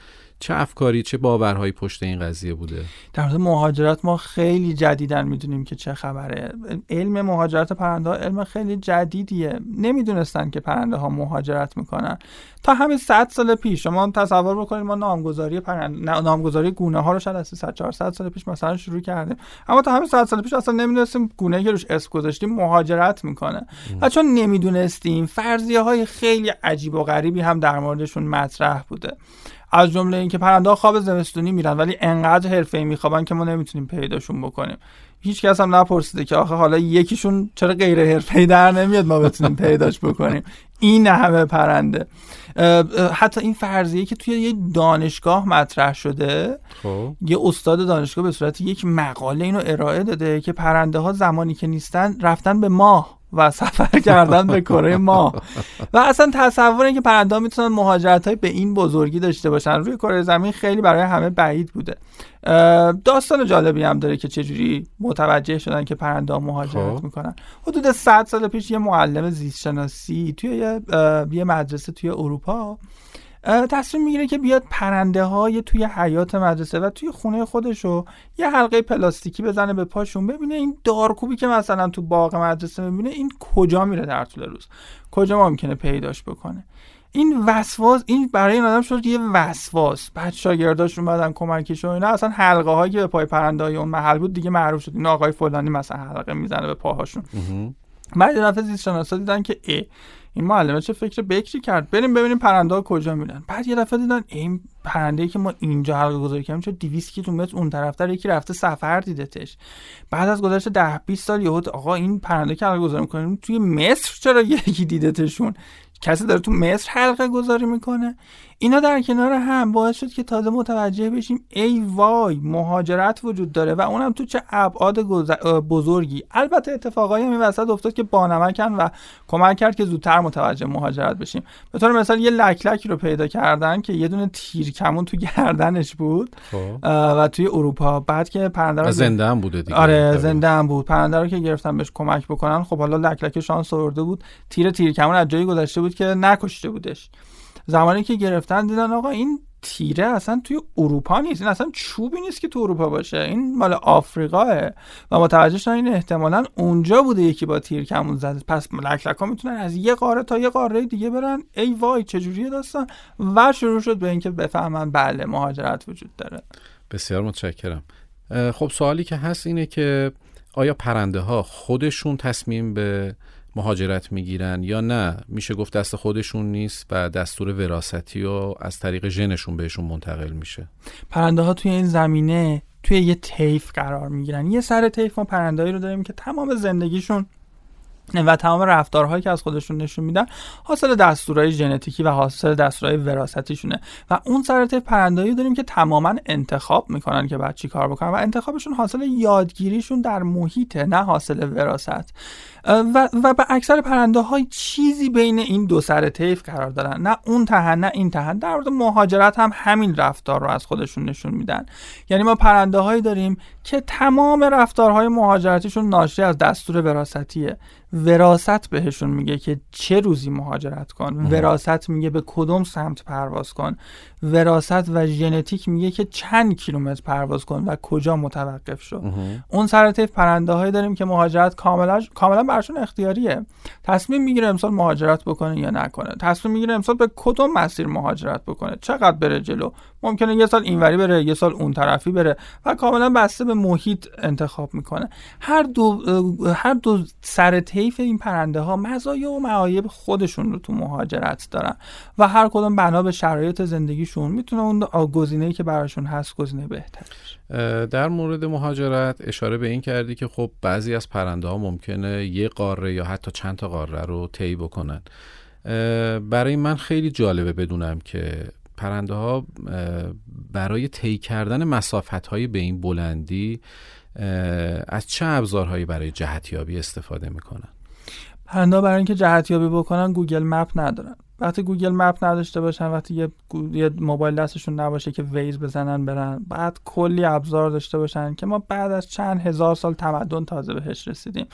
چه افکاری چه باورهایی پشت این قضیه بوده؟ در مورد مهاجرت ما خیلی جدیدن می‌دونیم که چه خبره. علم مهاجرت پرنده ها علم خیلی جدیدیه. نمی‌دونستن که پرنده ها مهاجرت می‌کنن. تا همین 100 سال پیش شما تصور بکنید ما نامگذاری پرنده نامگذاری گونه ها رو شاید از 300 400 سال پیش مثلا شروع کردیم. اما تا همین 100 سال پیش اصلا نمی‌دونستیم گونه که روش اسم گذاشتیم مهاجرت می‌کنه. و چون نمی‌دونستیم فرضیه های خیلی عجیب و غریبی هم در موردشون مطرح بوده. از جمله اینکه پرنده ها خواب زمستونی میرن ولی انقدر حرفه‌ای میخوابن که ما نمی‌تونیم پیداشون بکنیم. هیچ کس هم نپرسیده که آخه حالا یکیشون چرا غیر حرفه‌ای در نمیاد ما بتونیم پیداش بکنیم. این همه پرنده. حتی این فرضیه که توی یه دانشگاه مطرح شده خب. یه استاد دانشگاه به صورت یک مقاله اینو ارائه داده که پرنده ها زمانی که نیستن رفتن به ماه. و سفر کردن به کره ما. و اصلا تصور که پرنده می‌تونن مهاجرت های به این بزرگی داشته باشن روی کره زمین خیلی برای همه بعید بوده. داستان جالبی هم داره که چجوری متوجه شدن که پرنده مهاجرت خب. می‌کنن. حدود 100 سال پیش یه معلم زیست شناسی توی یه مدرسه توی اروپا تصمیم می‌گیره که بیاد پرنده های توی حیات مدرسه و توی خونه خودشو یه حلقه پلاستیکی بزنه به پاشون ببینه این دارکوبی که مثلا تو باغ مدرسه می‌بینه این کجا میره در طول روز؟ کجا ممکنه پیداش بکنه؟ این وسواس این برای این آدم شد یه وسواس. بعد شاگرداش اومدن کمکش و اینا. اصلا حلقه هایی که به پای پرنده های اون محل بود دیگه معروف شد. این آقای فلانی مثلا حلقه می‌زنه به پاهاشون. بعد دفعه زیست شناسا دیدن که ای این معلمه چه فکر بکری کرد؟ بریم ببینیم پرنده ها کجا میرن. بعد یه دفعه دیدن این پرنده ای که ما اینجا حلقه گذاری کردیم چه 200 کیلومتر اون طرفتر یکی رفته سفر دیدتش بعد از گذشت 10 20 سال یهو آقا این پرنده که حلقه گذاری می‌کنیم توی مصر چرا یکی دیدتشون کسی داره تو مصر حلقه گذاری می‌کنه؟ اینا در کنار هم باعث شد که تازه متوجه بشیم ای وای مهاجرت وجود داره و اونم تو چه ابعاد بزرگی. البته اتفاقایی هم وسط افتاد که بانمکن و کمک کرد که زودتر متوجه مهاجرت بشیم. به طور مثال یه لکلکی رو پیدا کردن که یه دونه تیر کمون تو گردنش بود خب. و توی اروپا. بعد که پرنده رو زنده هم بوده دیگه. آره زنده هم بود. پرنده رو که گرفتن بهش کمک بکنن خب حالا لکلک شانس آورده بود. تیر تیر کمون از جایی گذشته بود که نکشته بودش. زمانی که گرفتن دیدن آقا این تیره اصلا توی اروپا نیست. این اصلا چوبی نیست که تو اروپا باشه. این مال آفریقاه. و متوجه شدن این احتمالا اونجا بوده یکی با تیر کمون زده. پس لکلک می‌تونن از یه قاره تا یه قاره دیگه برن. ای وای چجوریه داستان؟ و شروع شد به اینکه بفهمن بله مهاجرت وجود داره. بسیار متشکرم. خب سوالی که هست اینه که آیا پرنده ها خودشون تصمیم به مهاجرت می‌گیرن یا نه. میشه گفت دست خودشون نیست و دستور وراثتی و از طریق ژنشون بهشون منتقل میشه. پرنده ها توی این زمینه توی یه طیف قرار می‌گیرن. یه سر طیف ما پرندهایی رو داریم که تمام زندگیشون و تمام رفتارهایی که از خودشون نشون میدن حاصل دستورهای ژنتیکی و حاصل دستورهای وراثتیشونه. و اون سر طیف پرندهایی داریم که تماما انتخاب می‌کنن که بعد چی کار بکنن. و انتخابشون حاصل یادگیریشون در محیطه نه حاصل وراثت. و, و به اکثر پرنده های چیزی بین این دو سر طیف قرار دارن. نه اون تهن نه این تهن. در مورد مهاجرت هم همین رفتار رو از خودشون نشون میدن. یعنی ما پرنده هایی داریم که تمام رفتارهای مهاجرتیشون ناشی از دستور وراثتیه. وراست بهشون میگه که چه روزی مهاجرت کن. وراست میگه به کدوم سمت پرواز کن. وراست و ژنتیک میگه که چند کیلومتر پرواز کن و کجا متوقف شو. اون سر طیف پرنده هایی داریم که مهاجرت کاملا کاملا برشون اختیاریه. تصمیم می‌گیره امسال مهاجرت بکنه یا نکنه. تصمیم می‌گیره امسال به کدوم مسیر مهاجرت بکنه. چقدر بره جلو؟ ممکنه یه سال اینوری بره یه سال اون طرفی بره و کاملا بسته به محیط انتخاب می‌کنه. هر دو هر دو سر طیف این پرنده ها مزایا و معایب خودشون رو تو مهاجرت دارن و هر کدوم بنا به شرایط زندگیشون می‌تونه اون گزینه‌ای که براشون هست گزینه بهتر در مورد مهاجرت اشاره به این کردی که خب بعضی از پرنده ها ممکنه یه قاره یا حتی چند تا قاره رو طی بکنن. برای من خیلی جالبه بدونم که پرنده ها برای طی کردن مسافت های به این بلندی از چه ابزارهایی برای جهتیابی استفاده می‌کنن؟ پرنده برای اینکه جهتیابی بکنن Google Map ندارن. وقتی Google Map نداشته باشن وقتی یه, یه موبایل دستشون نباشه که Waze بزنن برن بعد کلی ابزار داشته باشن که ما بعد از چند هزار سال تمدن تازه بهش رسیدیم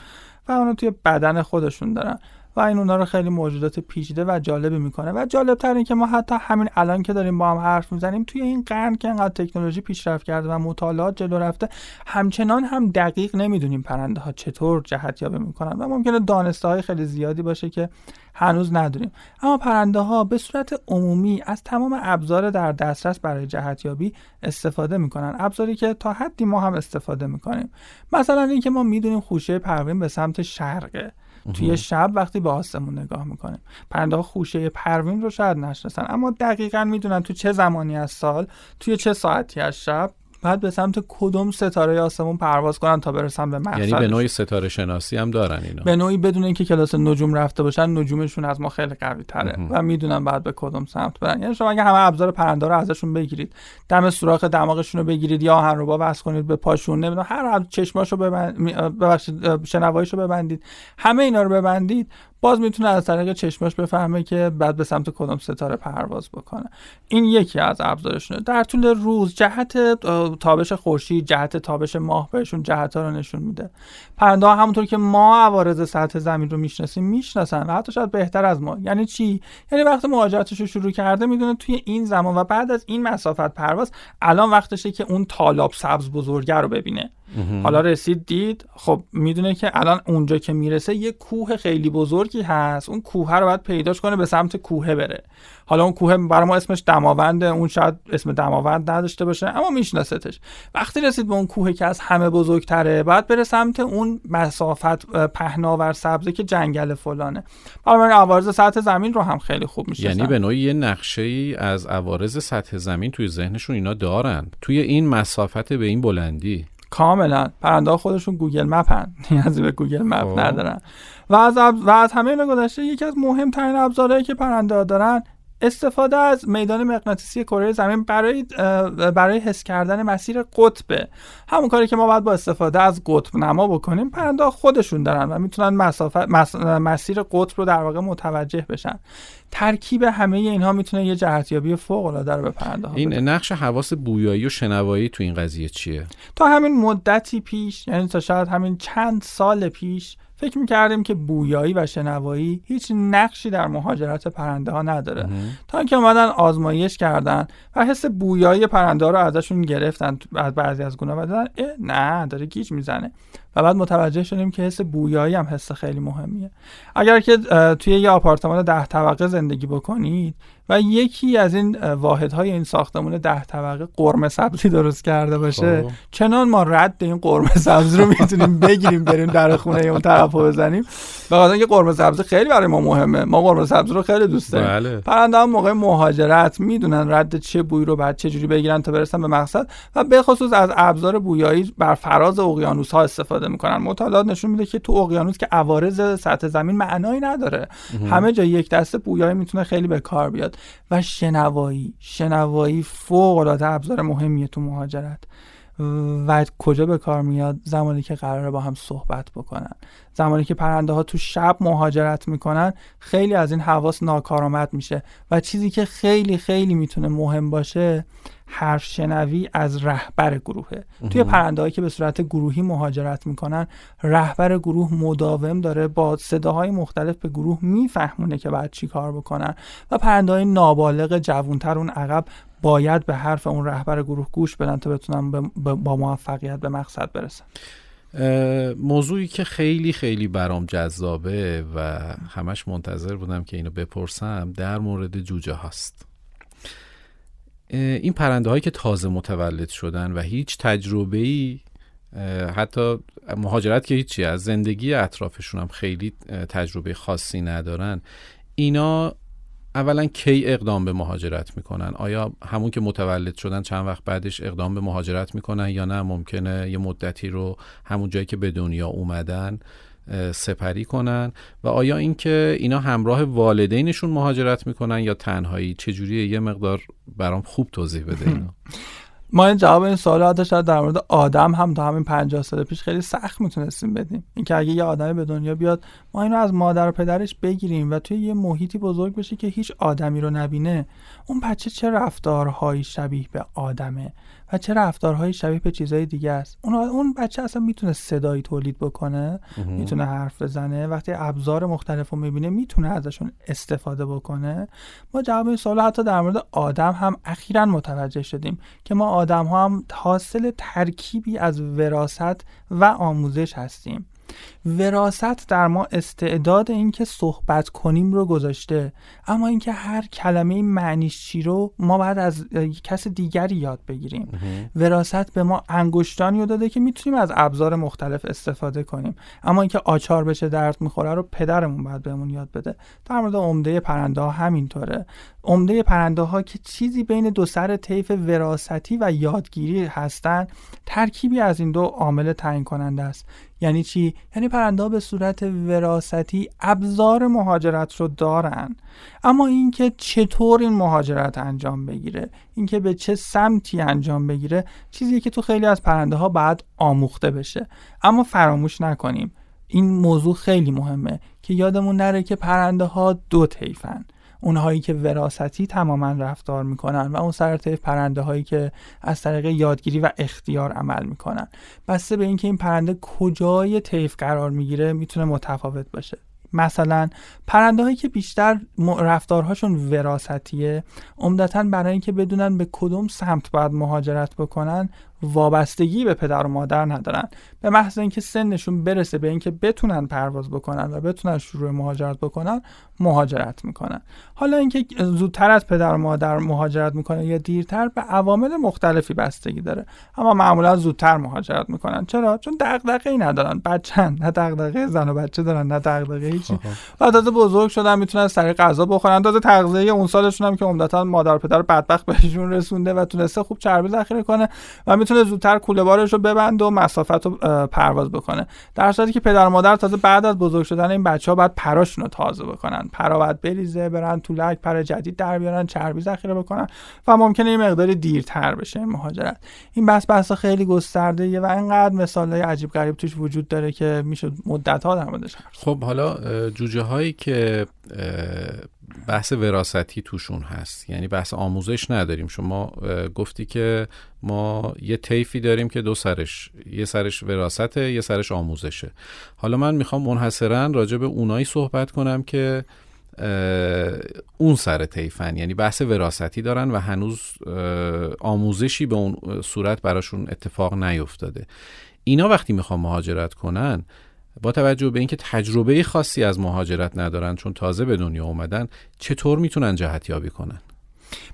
و اونو توی بدن خودشون دارن. و این اونا رو خیلی موجودات پیچیده و جالبی می‌کنه. و جالب تر این که ما حتی همین الان که داریم با هم حرف می‌زنیم توی این قرن که انقدر تکنولوژی پیشرفت کرده و مطالعات جلو رفته همچنان هم دقیق نمی‌دونیم پرنده ها چطور جهت یابی می‌کنن و ممکنه دانسته های خیلی زیادی باشه که هنوز نداریم اما پرنده ها به صورت عمومی از تمام ابزار در دسترس برای جهتیابی استفاده می‌کنن. ابزاری که تا حدی ما هم استفاده می‌کنیم. مثلا اینکه ما می‌دونیم خوشه پروین به سمت شرقه. توی شب وقتی به آسمون نگاه می‌کنیم. پرنده ها خوشه پروین رو شاید نشناسن اما دقیقا می‌دونن تو چه زمانی از سال توی چه ساعتی از شب. بعد به سمت کدوم ستاره آسمون پرواز کنن تا برسن به مقصد؟ یعنی به نوعی ستاره شناسی هم دارن اینا. به نوعی بدون اینکه کلاس نجوم رفته باشن نجومشون از ما خیلی قوی تره و می‌دونن بعد به کدوم سمت برن. یعنی شما اگه همه ابزار پرنده رو ازشون بگیرید دم سوراخ دماغشون رو بگیرید یا آهن رو وصل کنید به پاشون نمی‌دونم هر چشماشو ببند شنواییشو ببندید. همه اینا رو ببندید. باز می‌تونه از طریق چشماش بفهمه که بعد به سمت کدام ستاره پرواز بکنه. این یکی از ابزارشونه. در طول روز جهت تابش خورشید جهت تابش ماه بهشون جهت ها رو نشون میده. پرنده ها همونطور که ما عوارض سطح زمین رو می‌شناسیم می‌شناسن و حتی شاید بهتر از ما. یعنی چی؟ یعنی وقتی مهاجرتش رو شروع کرده می‌دونه توی این زمان و بعد از این مسافت پرواز الان وقتشه که اون تالاب سبز بزرگه رو ببینه. حالا رسید دید. خب می‌دونه که الان اونجا که می‌رسه یه کوه خیلی بزرگی هست. اون کوه رو باید پیداش کنه به سمت کوه بره. حالا اون کوه برای ما اسمش دماونده. اون شاید اسم دماوند نداشته باشه اما میشناستش. وقتی رسید به اون کوه که از همه بزرگتره باید بره سمت اون مسافت پهناور سبزه که جنگل فلانه. برای عوارض سطح زمین رو هم خیلی خوب میشه یعنی به نوعی یه نقشه ای از عوارض سطح زمین توی ذهنشون اینا دارن. توی این مسافت به این بلندی. کاملا. پرنده خودشون Google Map ن. نیازی به Google Map خب. ندارن. و از, و از همه اینا گذشته یکی از مهمترین ابزارهایی که پرنده دارن استفاده از میدان مغناطیسی کره زمین برای برای حس کردن مسیر قطبه همون کاری که ما باید با استفاده از قطب نما بکنیم پرنده خودشون دارن و می‌تونن مسافت مسیر قطب رو در واقع متوجه بشن. ترکیب همه اینها می‌تونه یه جهتیابی فوق العاده رو به پرنده ها این نقش حواس بویایی و شنوایی تو این قضیه چیه؟ تا همین مدتی پیش یعنی تا شاید همین چند سال پیش فکر می‌کردیم که بویایی و شنوایی هیچ نقشی در مهاجرت پرنده ها نداره. تا اینکه اومدن آزمایش کردن و حس بویایی پرنده ها رو ازشون گرفتن از بعضی از گونه و نه داره گیج می‌زنه. و بعد متوجه شدیم که حس بویایی هم حس خیلی مهمیه اگر که توی یه آپارتمان ده طبقه زندگی بکنید و یکی از این واحدهای این ساختمون ده طبقه قرمه سبزی درست کرده باشه خب. چنان ما رد این قرمه سبزی رو می‌تونیم بگیریم بریم در خونه اون طرف بزنیم بخاطر اینکه قرمه سبزی خیلی برای ما مهمه ما قرمه سبزی رو خیلی دوست داریم بله. پرنده هم موقع مهاجرت می‌دونن رد چه بوی رو بعد چه جوری بگیرن تا برسن به مقصد و به خصوص از ابزار بویایی بر فراز اقیانوس ها استفاده می‌کنن. مطالعات نشون میده که تو اقیانوس که عوارض سطح زمین معنایی نداره. همه جا یک دسته بویایی می‌تونه خیلی به کار بیاد. و شنوایی شنوایی فوق العاده ابزار مهمیه تو مهاجرت. و کجا به کار میاد؟ زمانی که قراره با هم صحبت بکنن. زمانی که پرنده ها تو شب مهاجرت می‌کنن خیلی از این حواس ناکارآمد میشه. و چیزی که خیلی خیلی می‌تونه مهم باشه حرف شنوی از رهبر گروهه. توی پرنده که به صورت گروهی مهاجرت می‌کنن رهبر گروه مداوم داره با صداهای مختلف به گروه میفهمونه که باید چی کار بکنن. و پرنده های نابالغ جوونتر اون عقب باید به حرف اون رهبر گروه گوش بدن تا بتونن با موفقیت به مقصد برسن. موضوعی که خیلی خیلی برام جذابه و همش منتظر بودم که اینو بپرسم در مورد جوجه هاست. این پرنده هایی که تازه متولد شدن و هیچ تجربه ای حتی مهاجرت که هیچی از زندگی اطرافشون هم خیلی تجربه خاصی ندارن اینا اولا کی اقدام به مهاجرت می‌کنن؟ آیا همون که متولد شدن چند وقت بعدش اقدام به مهاجرت می‌کنن یا نه؟ ممکنه یه مدتی رو همون جایی که به دنیا اومدن سپری کنن؟ و آیا اینکه اینا همراه والدینشون مهاجرت می‌کنن یا تنهایی؟ چجوریه؟ یه مقدار برام خوب توضیح بده اینا. ما این جواب این سوال شاید در مورد آدم هم تا همین 50 سال پیش خیلی سخت می‌تونستیم بدیم. اینکه اگه یه آدمی به دنیا بیاد ما اینو از مادر و پدرش بگیریم و توی یه محیطی بزرگ بشه که هیچ آدمی رو نبینه اون بچه چه رفتارهایی شبیه به آدمه؟ و چه رفتارهایی شبیه به چیزهای دیگه است. اون اون بچه اصلا می‌تونه صدایی تولید بکنه می‌تونه حرف بزنه وقتی ابزار مختلف رو می‌بینه می‌تونه ازشون استفاده بکنه. ما جواب این سوال حتی در مورد آدم هم اخیرا متوجه شدیم که ما آدم ها هم حاصل ترکیبی از وراست و آموزش هستیم. وراست در ما استعداد اینکه صحبت کنیم رو گذاشته اما اینکه هر کلمه معنیش چی رو ما باید از کس دیگری یاد بگیریم. وراست به ما انگشتانی رو داده که می‌تونیم از ابزار مختلف استفاده کنیم. اما اینکه آچار بشه درد می‌خوره رو پدرمون باید بهمون یاد بده. در مورد عمده پرنده ها همینطوره. عمده پرنده ها که چیزی بین دو سر طیف وراستی و یادگیری هستند ترکیبی از این دو عامل تعیین کننده است. یعنی چی؟ یعنی پرنده به صورت وراثتی ابزار مهاجرت رو دارن. اما اینکه چطور این مهاجرت انجام بگیره اینکه به چه سمتی انجام بگیره چیزی که تو خیلی از پرنده ها بعد آموخته بشه. اما فراموش نکنیم این موضوع خیلی مهمه که یادمون نره که پرنده ها دو طیفن. اونهایی که وراستی تماما رفتار می‌کنن و اون سر طیف پرنده هایی که از طریق یادگیری و اختیار عمل می‌کنن. بسته به اینکه این پرنده کجای طیف قرار می‌گیره می‌تونه متفاوت باشه. مثلا پرنده هایی که بیشتر رفتارهاشون وراستیه عمدتا برای اینکه بدونن به کدوم سمت باید مهاجرت بکنن وابستگی به پدر و مادر ندارن. به محض اینکه سنشون برسه به اینکه بتونن پرواز بکنن و بتونن شروع مهاجرت بکنن مهاجرت می‌کنن. حالا اینکه زودتر از پدر و مادر مهاجرت می‌کنن یا دیرتر به عوامل مختلفی بستگی داره. اما معمولا زودتر مهاجرت می‌کنن. چرا؟ چون دغدغه ای ندارن. بچن نه دغدغه زن و بچه دارن نه دغدغه هیچی. بعد از بزرگ شدن می‌تونن سر غذا بخورن. تازه تغذیه اون سالشون هم که عمدتا مادر و پدر بدبخت بهشون رسونده و تونسته خوب چربی ذخیره کنه و می‌تونه زودتر کوله بارش رو ببند و مسافت رو پرواز بکنه. در صورتی که پدر و مادر تازه بعد از بزرگ شدن این بچه ها باید پراشون رو تازه بکنن. پرا باید بریزه برن طولک پر جدید در بیارن چربی ذخیره بکنن و ممکنه این مقداری دیرتر بشه این مهاجرت. این بس بحث خیلی گسترده و اینقدر مثال های عجیب غریب توش وجود داره که میشه مدت ها در موردش خب حالا جوجه هایی که بحث وراستی توشون هست. یعنی بحث آموزش نداریم. شما گفتی که ما یه طیفی داریم که دو سرش یه سرش وراسته یه سرش آموزشه. حالا من می‌خوام منحصرا راجع به اونایی صحبت کنم که اون سر طیفن. یعنی بحث وراستی دارن و هنوز آموزشی به اون صورت براشون اتفاق نیفتاده. اینا وقتی می‌خوام مهاجرت کنن با توجه به اینکه تجربه خاصی از مهاجرت ندارن چون تازه به دنیا اومدن چطور می‌تونن جهتیابی کنن؟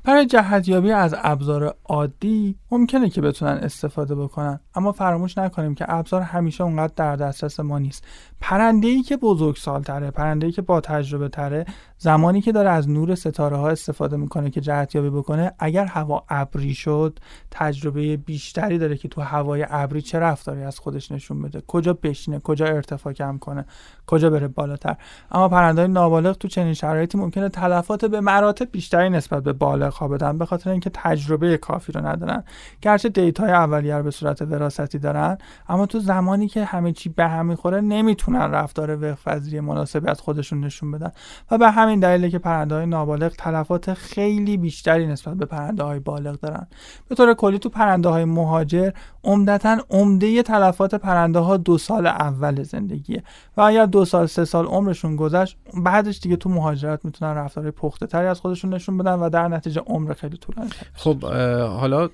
برای جهتیابی از ابزار عادی ممکنه که بتونن استفاده بکنن اما فراموش نکنیم که ابزار همیشه اونقدر در دسترس ما نیست. پرنده ای که بزرگ سالتره پرنده ای که با تجربه تره زمانی که داره از نور ستاره ها استفاده می‌کنه که جهتیابی بکنه اگر هوا ابری شد تجربه بیشتری داره که تو هوای ابری چه رفتاری از خودش نشون بده. کجا بشینه کجا ارتفاع کم کنه کجا بره بالاتر. اما پرنده نابالغ تو چنین شرایطی ممکنه تلفات به مراتب بیشتری نسبت به بالغ ها بدن به خاطر اینکه تجربه کافی رو ندارن. گرچه data ی اولیه به صورت وراثتی دارن اما تو زمانی که همه چی به هم می‌خوره نمی‌تونن رفتار وفق‌پذیری مناسبی از خودشون نشون بدن. و به همین دلیله که پرنده های نابالغ تلفات خیلی بیشتری نسبت به پرنده های بالغ دارن. به طور کلی تو پرنده های مهاجر عمدتا عمده تلفات پرنده ها دو سال اول زندگیه و اگر دو سال سه سال عمرشون گذشت بعدش دیگه تو مهاجرت می‌تونن رفتار پخته تری از خودشون نشون بدن و در نتیجه عمر خیلی طولانی خب حالا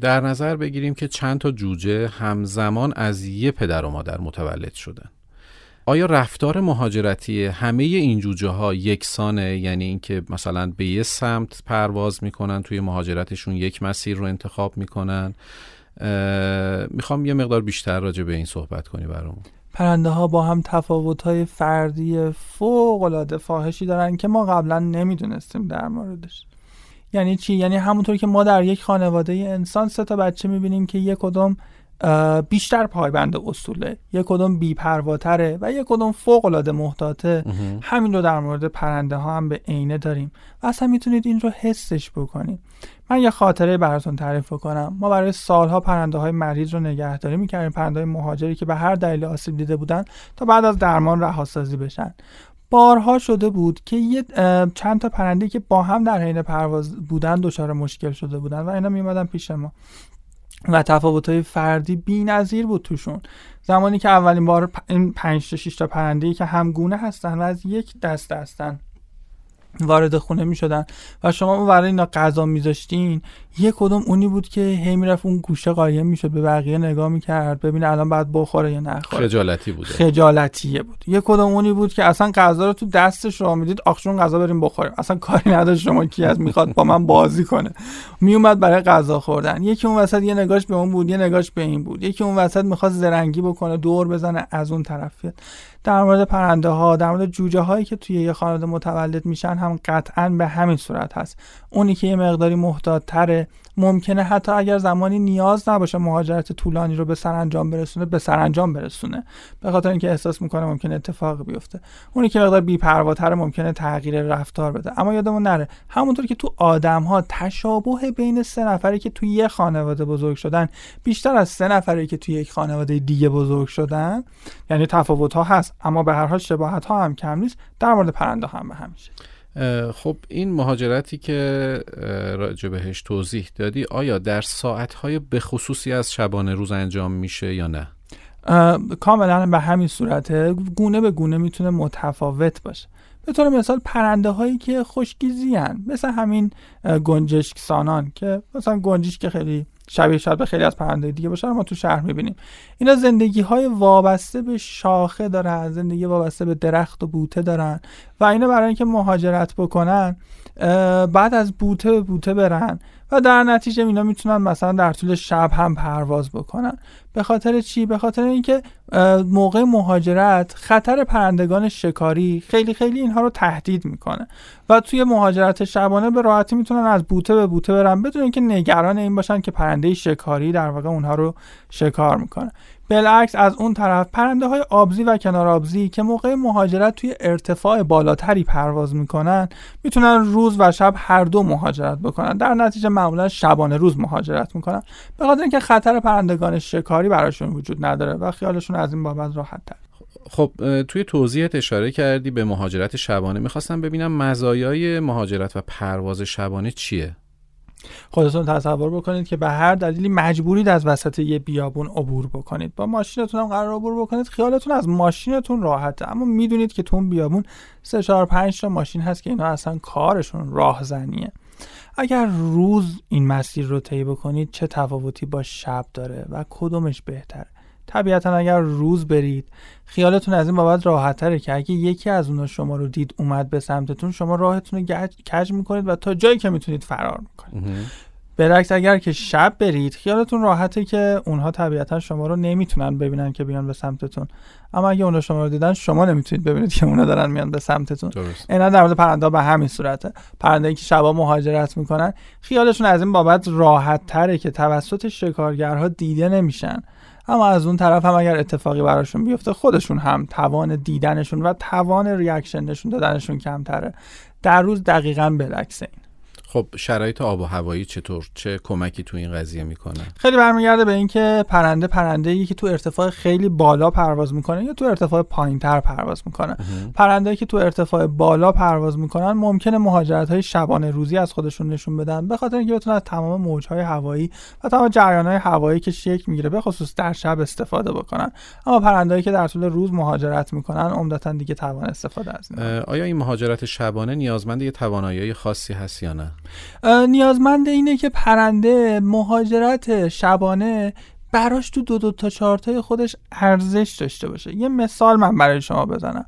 در نظر بگیریم که چند تا جوجه همزمان از یه پدر و مادر متولد شدن. آیا رفتار مهاجرتی همه این جوجه ها یکسانه؟ یعنی اینکه مثلا به یه سمت پرواز می‌کنن توی مهاجرتشون یک مسیر رو انتخاب می‌کنن. می‌خوام یه مقدار بیشتر راجع به این صحبت کنی برامون. پرنده ها با هم تفاوت های فردی فوق العاده فاحشی دارن که ما قبلا نمی‌دونستیم در موردش. یعنی چی؟ یعنی همونطور که ما در یک خانواده انسان سه تا بچه می‌بینیم که یک کدوم بیشتر پایبند اصوله. یک کدوم بیپرواتره و یک کدوم فوق العاده محتاطه همین رو در مورد پرنده ها هم به عینه داریم. و اصلا می‌تونید این رو حسش بکنید. من یه خاطره براتون تعریف کنم ما برای سالها پرنده های مریض رو نگهداری می‌کردیم. پرنده های مهاجری که به هر دلیل آسیب دیده بودن تا بعد از درمان رهاسازی بشن. بارها شده بود که یه چند تا پرنده که با هم در حین پرواز بودن دچار مشکل شده بودن و اینا میومدن پیش ما. و تفاوت های فردی بی نظیر بود توشون. زمانی که اولین بار این 5 تا 6 تا پرنده که همگونه هستن و از یک دست هستن. وارد خونه می شدن و شما اون برای اینا غذا میذاشتین. یه کدوم اونی بود که هی می‌رفت اون گوشه قایم می‌شد به بقیه نگاه می‌کرد ببینه الان بعد بخوره یا نخوره. خجالتی بود خجالتیه بود. یه کدوم اونی بود که اصلا غذا رو تو دستش رو می‌دید آخشون غذا بریم بخوریم. اصلا کاری نداشت شما کی از می‌خواد با من بازی کنه. میومد برای غذا خوردن. یکی اون وسط یه نگاش به اون بود یه نگاش به این بود. یکی اون وسط می‌خواد زرنگی بکنه دور بزنه از اون طرف. در مورد پرنده ها در مورد جوجه هایی که توی یه خانواده متولد میشن هم قطعا به همین صورت هست. اونی که یه مقداری محتاط تره ممکنه حتی اگر زمانی نیاز نباشه مهاجرت طولانی رو به سرانجام برسونه به سرانجام برسونه. به خاطر اینکه احساس می‌کنه ممکنه اتفاق بیفته. اونی که مقدار بی‌پرواتر ممکنه تغییر رفتار بده. اما یادمون نره همونطور که تو آدم ها تشابه بین سه نفری که توی یه خانواده بزرگ شدن بیشتر از سه نفری که توی یک خانواده دیگه بزرگ شدن یعنی تفاوت ها هست. اما به هر حال شباهت ها هم کم نیست. در مورد پرنده هم به همیشه. خب این مهاجرتی که راجع بهش توضیح دادی آیا در ساعتهای به خصوصی از شبانه روز انجام میشه یا نه؟ کاملا به همین صورته گونه به گونه می‌تونه متفاوت باشه به طور مثال پرنده هایی که خشکیزی هن. مثل همین گنجشک سانان که مثلا گنجش که خیلی شبیه شاید به خیلی از پرنده دیگه باشه ما تو شهر می‌بینیم. اینا زندگی های وابسته به شاخه دارن زندگی وابسته به درخت و بوته دارن و اینا برای اینکه مهاجرت بکنن بعد از بوته به بوته برن و در نتیجه اینا می‌تونن مثلا در طول شب هم پرواز بکنن. به خاطر چی؟ به خاطر اینکه موقع مهاجرت خطر پرندگان شکاری خیلی خیلی اینها رو تهدید می‌کنه. و توی مهاجرت شبانه به راحتی می‌تونن از بوته به بوته برن بدون اینکه نگران این باشن که پرنده شکاری در واقع اونها رو شکار می‌کنه. بالعکس از اون طرف پرنده های آبزی و کنار آبزی که موقع مهاجرت توی ارتفاع بالاتری پرواز می‌کنن می‌تونن روز و شب هر دو مهاجرت بکنن. در نتیجه معمولا شبانه روز مهاجرت می‌کنن. به خاطر اینکه خطر پرندگان شکاری براشون وجود نداره و خیالشون از این بابت راحت تر. خب توی توضیحت اشاره کردی به مهاجرت شبانه. می‌خواستم ببینم مزایای مهاجرت و پرواز شبانه چیه؟ خودتون تصور بکنید که به هر دلیلی مجبورید از وسط یه بیابون عبور بکنید. با ماشینتون هم قرار عبور بکنید. خیالتون از ماشینتون راحته. اما می‌دونید که تو بیابون سه چهار پنج تا ماشین هست که اینا اصلا کارشون راهزنیه. اگر روز این مسیر رو طی بکنید چه تفاوتی با شب داره و کدومش بهتره؟ طبیعتا اگر روز برید خیالتون از این بابت راحتتره که اگه یکی از اونها شما رو دید اومد به سمتتون شما راهتون رو کج می‌کنید و تا جایی که می‌تونید فرار می‌کنید. برعکس اگر که شب برید خیالتون راحته که اونها طبیعتا شما رو نمی‌تونن ببینن که بیان به سمتتون. اما اگه اونا شما رو دیدن شما نمی‌تونید ببینید که اونا دارن میان به سمتتون. اینا در مورد پرنده به همین صورته. پرنده که شبا مهاجرت می‌کنن خیالشون از این بابت راحت تره که توسط شکارگرها دیده نمیشن. اما از اون طرف هم اگر اتفاقی براشون بیفته خودشون هم توان دیدنشون و توان reaction نشون دادنشون کمتره. در روز دقیقا برعکس این. خب شرایط آب و هوایی چطور؟ چه کمکی تو این قضیه می‌کنه؟ خیلی برمیگرده به اینکه پرنده پرنده ای که تو ارتفاع خیلی بالا پرواز می‌کنه یا تو ارتفاع پایینتر پرواز می‌کنه؟ پرنده که تو ارتفاع بالا پرواز می‌کنن ممکنه مهاجرت های شبانه روزی از خودشون نشون بدن به خاطر اینکه بتونن از تمام موج های هوایی و تمام جریان های هوایی که شکل می‌گیره به خصوص در شب استفاده بکنن. اما پرندهایی که در طول روز مهاجرت می‌کنن عمدتا دیگه توان استفاده از آیا این مهاجرت شبانه نیازمند یه توانایی خاصی هست یا نه؟ نیازمند اینه که پرنده مهاجرت شبانه براش تو دو دو تا چارتای خودش ارزش داشته باشه. یه مثال من برای شما بزنم.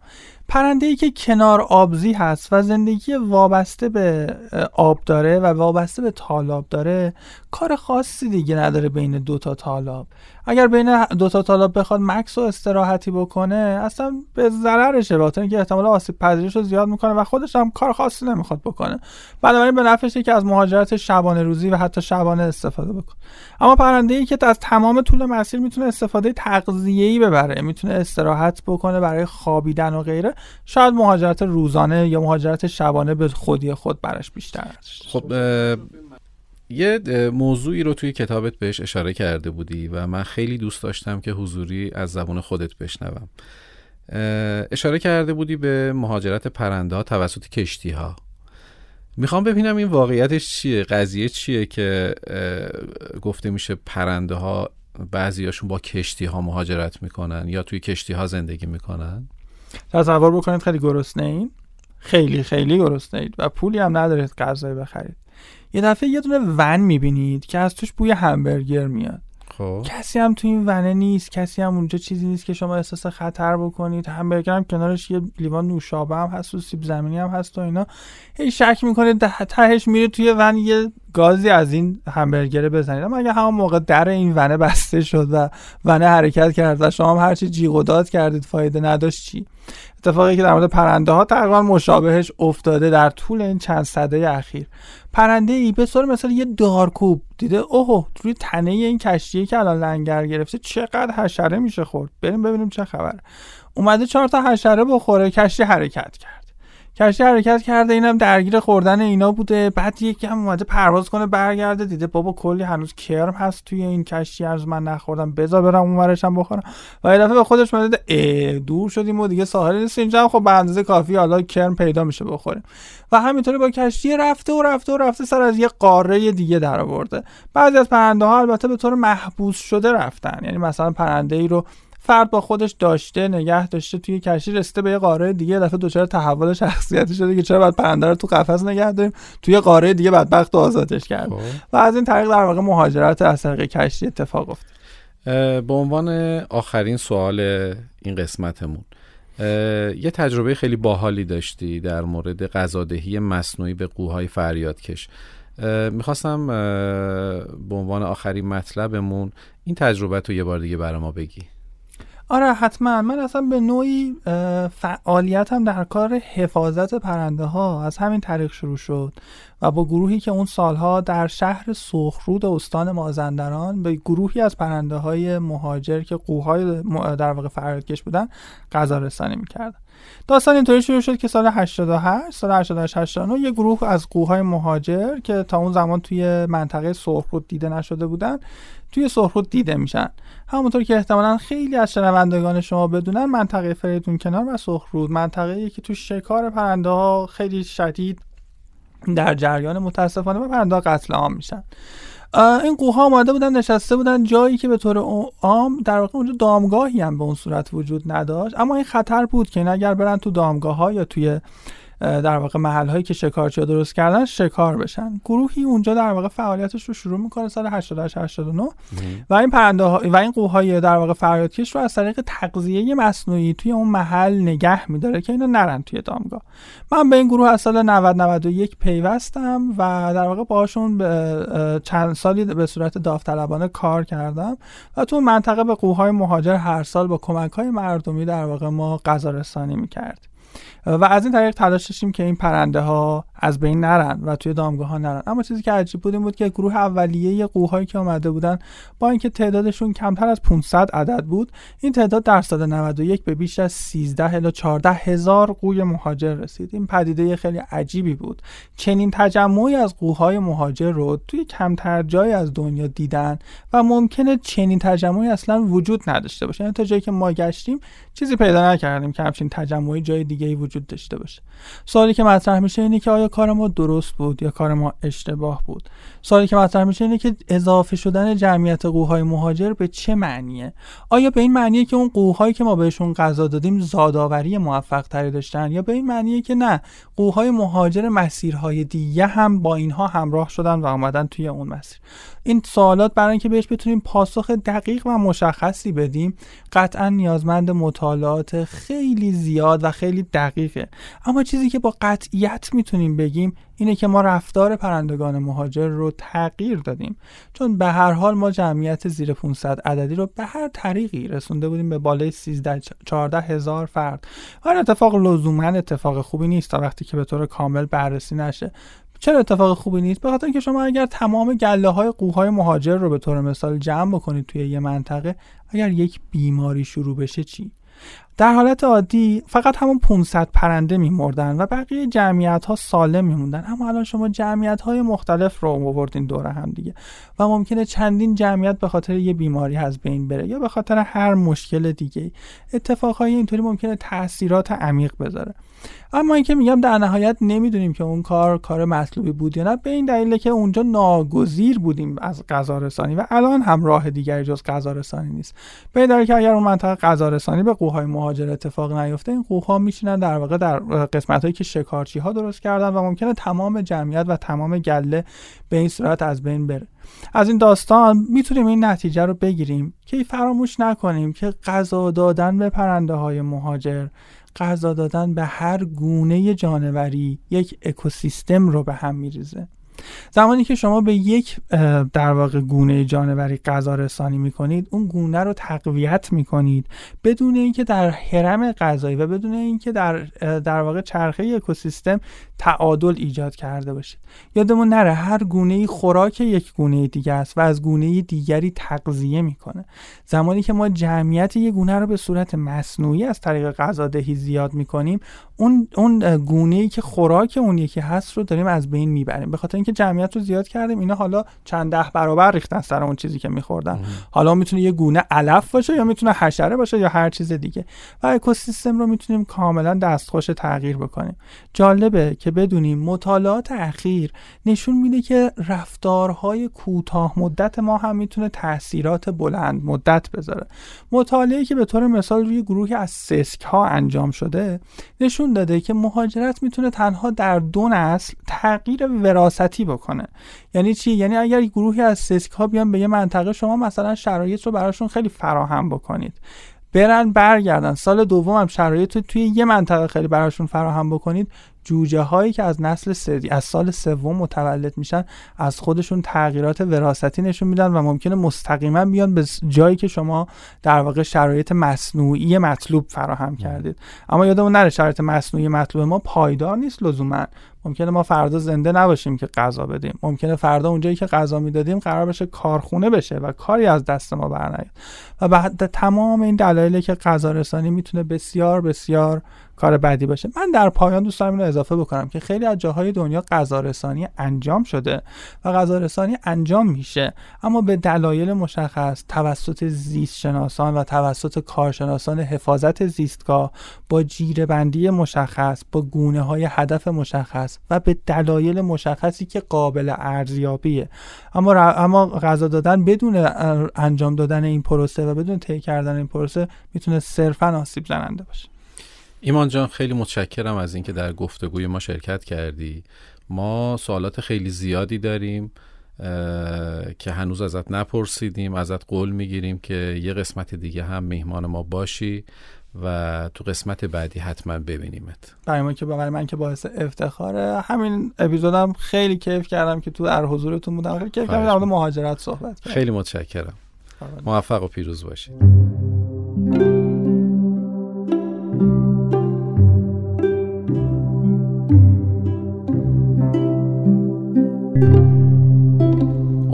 پرنده ای که کنار آبزی هست و زندگی وابسته به آب داره و وابسته به تالاب داره کار خاصی دیگه نداره بین دو تا تالاب اگر بین دو تا تالاب بخواد مکس و استراحتی بکنه اصلا به ضررشه. باطن که احتمال آسیب پذیرش رو زیاد می‌کنه و خودش هم کار خاصی نمی‌خواد بکنه. بنابراین به نفعشه که از مهاجرت شبانه روزی و حتی شبانه استفاده بکنه اما پرنده ای که از تمام طول مسیر می‌تونه استفاده تغذیه‌ای ببره می‌تونه استراحت بکنه برای خوابیدن و غیره شاید مهاجرت روزانه یا مهاجرت شبانه به خودی خود براش بیشتر خب یه موضوعی رو توی کتابت بهش اشاره کرده بودی و من خیلی دوست داشتم که حضوری از زبان خودت بشنوم. اشاره کرده بودی به مهاجرت پرنده ها توسط کشتی ها. می‌خوام ببینم این واقعیتش چیه؟ قضیه چیه که گفته میشه پرنده ها بعضیاشون با کشتی ها مهاجرت می‌کنن یا توی کشتی ها زندگی می‌کنن؟ تصور بکنید خیلی گرسنه این. خیلی خیلی گرسنه اید و پولی هم ندارید غذایی بخرید. یه دفعه یه دونه ون می‌بینید که از توش بوی همبرگر میاد. خب. کسی هم تو این ونه نیست کسی هم اونجا چیزی نیست که شما احساس خطر بکنید. همبرگر هم کنارش یه لیوان نوشابه هم هست و سیب زمینی هم هست و اینا. هی شک می‌کنید تهش میره توی ون یه گازی از این همبرگره بزنید. اما اگه همون موقع در این ونه بسته شد و ونه حرکت کرد و شما هم هرچی جیغ و داد کردید فایده نداشت چی؟ اتفاقی که در مورد پرنده ها تقریبا مشابهش افتاده در طول این چند صده اخیر. پرنده ای به طور مثلا یه دارکوب دیده اوه روی تنه این کشتیه که الان لنگر گرفته چقدر حشره میشه خورد. بریم ببینیم چه خبر اومده چهار تا حشره بخوره کشتی حرکت کرد. کشتی حرکت کرده اینم درگیر خوردن اینا بوده. بعد یکی هم اومده پرواز کنه برگرده. دیده بابا کلی هنوز کرم هست توی این کشتی از من نخوردم. بذار برم اونورشم بخورم. و یه دفعه به خودش اومده دور شدیم و دیگه ساحل نیست اینجا خب به اندازه کافی حالا کرم پیدا میشه بخوریم. و همینطوری با کشتی رفته و رفته و رفته سر از یه قاره دیگه در آورده. بعضی از پرنده ها البته به طور محبوس شده رفتن. یعنی مثلا پرنده ای رو فرد با خودش داشته نگه داشته توی کشتی رسیده به یه قاره دیگه دفعه دچار تحول شخصیتی شده که چرا باید پرنده رو تو قفس نگه داریم؟ توی قاره دیگه بدبخت آزادش کرد خب. و از این طریق در واقع مهاجرت از طریق کشتی اتفاق افتاد. به عنوان آخرین سوال این قسمتمون یه تجربه خیلی باحالی داشتی در مورد غذادهی مصنوعی به قوهای فریادکش می‌خواستم به عنوان آخرین مطلبمون این تجربه تو یه بار دیگه برای ما بگی. آره حتما. من اصلا به نوعی فعالیتم در کار حفاظت پرنده ها از همین طریق شروع شد و با گروهی که اون سالها در شهر سرخرود استان مازندران به گروهی از پرنده های مهاجر که قوهای در واقع فریادکش بودن غذا رسانی می‌کردن. داستان اینطوری شروع شد که سال 88 سال 88 89 یه گروه از قوهای مهاجر که تا اون زمان توی منطقه سرخرود دیده نشده بودن توی سرخرود دیده میشن. همونطور که احتمالا خیلی از شنوندگان شما بدونن منطقه فریدون کنار و سرخرود منطقه که تو شکار پرنده ها خیلی شدید در جریان متاسفانه و پرنده قتل عام میشن. این قوها آمده بودن نشسته بودن جایی که به طور عام در واقع اونجا دامگاهی هم به اون صورت وجود نداشت. اما این خطر بود که این اگر برن تو دامگاه ها یا توی در واقع محل هایی که شکارچی درست کردن شکار بشن. گروهی اونجا در واقع فعالیتش رو شروع می‌کنه سال 88 89 و این پرنده ها و این قوهای در واقع فریادکش رو از طریق تغذیه مصنوعی توی اون محل نگه میداره که اینا نرن توی دامگاه. من به این گروه از سال 90 91 پیوستم و در واقع باشون چند سالی به صورت داوطلبانه کار کردم و تو منطقه به قوهای مهاجر هر سال با کمک های مردمی در واقع ما غذا رسانی می‌کرد. و از این طریق تلاش داشتیم که این پرنده ها از بین نرن و توی دامگاه ها نرن. اما چیزی که عجیب بود این بود که گروه اولیه قوهایی که آمده بودن با اینکه تعدادشون کمتر از 500 عدد بود این تعداد در سال 91 به بیش از 13 الی 14 هزار قوی مهاجر رسید. این پدیده خیلی عجیبی بود. چنین تجمعی از قوهای مهاجر رو توی کمتر جای از دنیا دیدن و ممکنه چنین تجمعی اصلا وجود نداشته باشه. یعنی تا جایی که ما گشتیم چیزی پیدا نکردیم که همچین تجمعی جای دیگه ای وجود داشته باشه. سوالی که مطرح میشه اینه که آیا کار ما درست بود یا کار ما اشتباه بود؟ سوالی که مطرح میشه اینه که اضافه شدن جمعیت قوهای مهاجر به چه معنیه؟ آیا به این معنیه که اون قوهایی که ما بهشون غذا دادیم زادآوری موفق تری داشتن یا به این معنیه که نه قوهای مهاجر مسیرهای دیگه هم با اینها همراه شدن و آمدن توی اون مسیر؟ این سوالات برای اینکه بهش بتونیم پاسخ دقیق و مشخصی بدیم قطعا نیازمند مطالعات خیلی زیاد و خیلی دقیقه. اما چیزی که با قطعیت می‌تونیم بگیم اینه که ما رفتار پرندگان مهاجر رو تغییر دادیم. چون به هر حال ما جمعیت زیر 500 عددی رو به هر طریقی رسونده بودیم به بالای 13 14 هزار فرد. و اتفاق لزوما اتفاق خوبی نیست تا وقتی که به طور کامل بررسی نشه. چرا اتفاق خوبی نیست؟ به خاطر اینکه شما اگر تمام گله های قوهای مهاجر رو به طور مثال جمع بکنید توی یه منطقه اگر یک بیماری شروع بشه چی؟ در حالت عادی فقط همون 500 پرنده میمردن و بقیه جمعیت ها سالم میموندن. اما الان شما جمعیت های مختلف رو آوردین دور هم دیگه و ممکنه چندین جمعیت به خاطر یه بیماری از بین بره یا به خاطر هر مشکل دیگه اتفاقهای اینطوری ممکنه تاثیرات عمیق بذاره. اما اینکه میگم در نهایت نمی‌دونیم که اون کار کار مطلوبی بود یا نه به این دلیل که اونجا ناگزیر بودیم از غذا رسانی و الان هم راه دیگری جز غذا رسانی نیست. به دلیل که اگر اون منطقه غذا رسانی به قوهای مهاجر اتفاق نیفته این قوها میشینن در واقع در قسمت هایی که شکارچی ها درست کردن و ممکنه تمام جمعیت و تمام گله به این صورت از بین بره. از این داستان می‌تونیم این نتیجه رو بگیریم که فراموش نکنیم که غذا دادن به پرنده های مهاجر غذا دادن به هر گونه جانوری یک اکوسیستم رو به هم میریزه. زمانی که شما به یک در واقع گونه جانوری غذا رسانی می‌کنید اون گونه رو تقویت می‌کنید بدون اینکه در حرم غذایی و بدون اینکه در در واقع چرخه اکوسیستم تعادل ایجاد کرده باشید. یادمون نره هر گونه خوراک یک گونه دیگه است و از گونه دیگری تغذیه می‌کنه. زمانی که ما جمعیت یک گونه رو به صورت مصنوعی از طریق غذادهی زیاد می‌کنیم اون اون گونه ای که خوراک اون یکی هست رو داریم از بین می‌بریم. به خاطر اینکه جمعیت رو زیاد کردیم اینا حالا چند ده برابر ریختن سر اون چیزی که میخوردن. حالا می‌تونه یه گونه علف باشه یا می‌تونه حشره باشه یا هر چیز دیگه. و اکوسیستم رو می‌تونیم کاملا دستخوش تغییر بکنیم. جالبه که بدونیم مطالعات اخیر نشون میده که رفتارهای کوتاه مدت ما هم می‌تونه تاثیرات بلند مدت بذاره. مطالعه که به طور مثال روی گروهی از سسک ها انجام شده نشون داده که مهاجرت می‌تونه تنها در دو نسل تغییر وراثتی بکنه. یعنی چی؟ یعنی اگر گروهی از سسک ها بیان به یه منطقه شما مثلا شرایط رو براشون خیلی فراهم بکنید. برن برگردن. سال دوم هم شرایط رو توی یه منطقه خیلی براشون فراهم بکنید. جوجه هایی که از نسل سری از سال سوم متولد میشن از خودشون تغییرات وراثتی نشون میدن و ممکنه مستقیما بیان به جایی که شما در واقع شرایط مصنوعی مطلوب فراهم کردید. اما یادمون نره شرایط مصنوعی مطلوب ما پایدار نیست لزوما. ممکنه ما فردا زنده نباشیم که غذا بدیم. ممکنه فردا اونجایی که غذا می‌دادیم قرار بشه کارخونه بشه و کاری از دست ما برنیاد. و بعد تمام این دلایلی که غذا رسانی می‌تونه بسیار بسیار کار بعدی باشه. من در پایان دوست دارم اینو اضافه بکنم که خیلی از جاهای دنیا غذا انجام شده و غذا انجام میشه. اما به دلایل مشخص توسط زیست شناسان و توسط کارشناسان حفاظت زیستگاه با جیره بندی مشخص با گونه های هدف مشخص و به دلایل مشخصی که قابل ارزیابیه. اما اما غذا دادن بدون انجام دادن این پروسه و بدون طی کردن این پروسه می‌تونه صرفا آسیب زننده باشه. ایمان جان خیلی متشکرم از اینکه در گفتگوی ما شرکت کردی. ما سوالات خیلی زیادی داریم که هنوز ازت نپرسیدیم ازت قول می‌گیریم که یه قسمت دیگه هم میهمان ما باشی و تو قسمت بعدی حتما ببینیمت. برای ما که برای من که باعث افتخاره. همین اپیزودم خیلی کیف کردم که تو در حضورتون بودم. خیلی کیف کردم مهاجرت صحبت کردم خیلی متشکرم. موفق و پیروز باشید.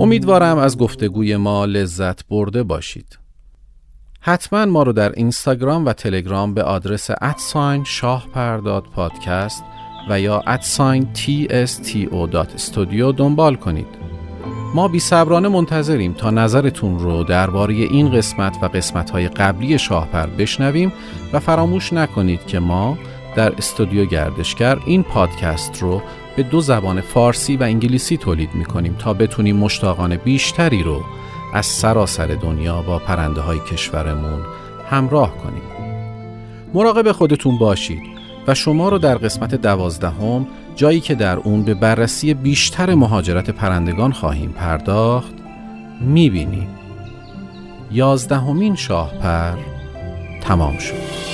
امیدوارم از گفتگوی ما لذت برده باشید. حتما ما رو در اینستاگرام و تلگرام به آدرس ادساین شاه پرداد پادکست و یا ادساین tsto.studio دنبال کنید. ما بی صبرانه منتظریم تا نظرتون رو درباره این قسمت و قسمت‌های قبلی شاهپر بشنویم و فراموش نکنید که ما در استودیو گردشگر این پادکست رو به دو زبان فارسی و انگلیسی تولید می کنیم تا بتونیم مشتاقان بیشتری رو از سراسر دنیا با پرنده های کشورمون همراه کنیم. مراقب خودتون باشید و شما رو در قسمت دوازدهم جایی که در اون به بررسی بیشتر مهاجرت پرندگان خواهیم پرداخت می‌بینیم. یازدهمین شاهپر تمام شد.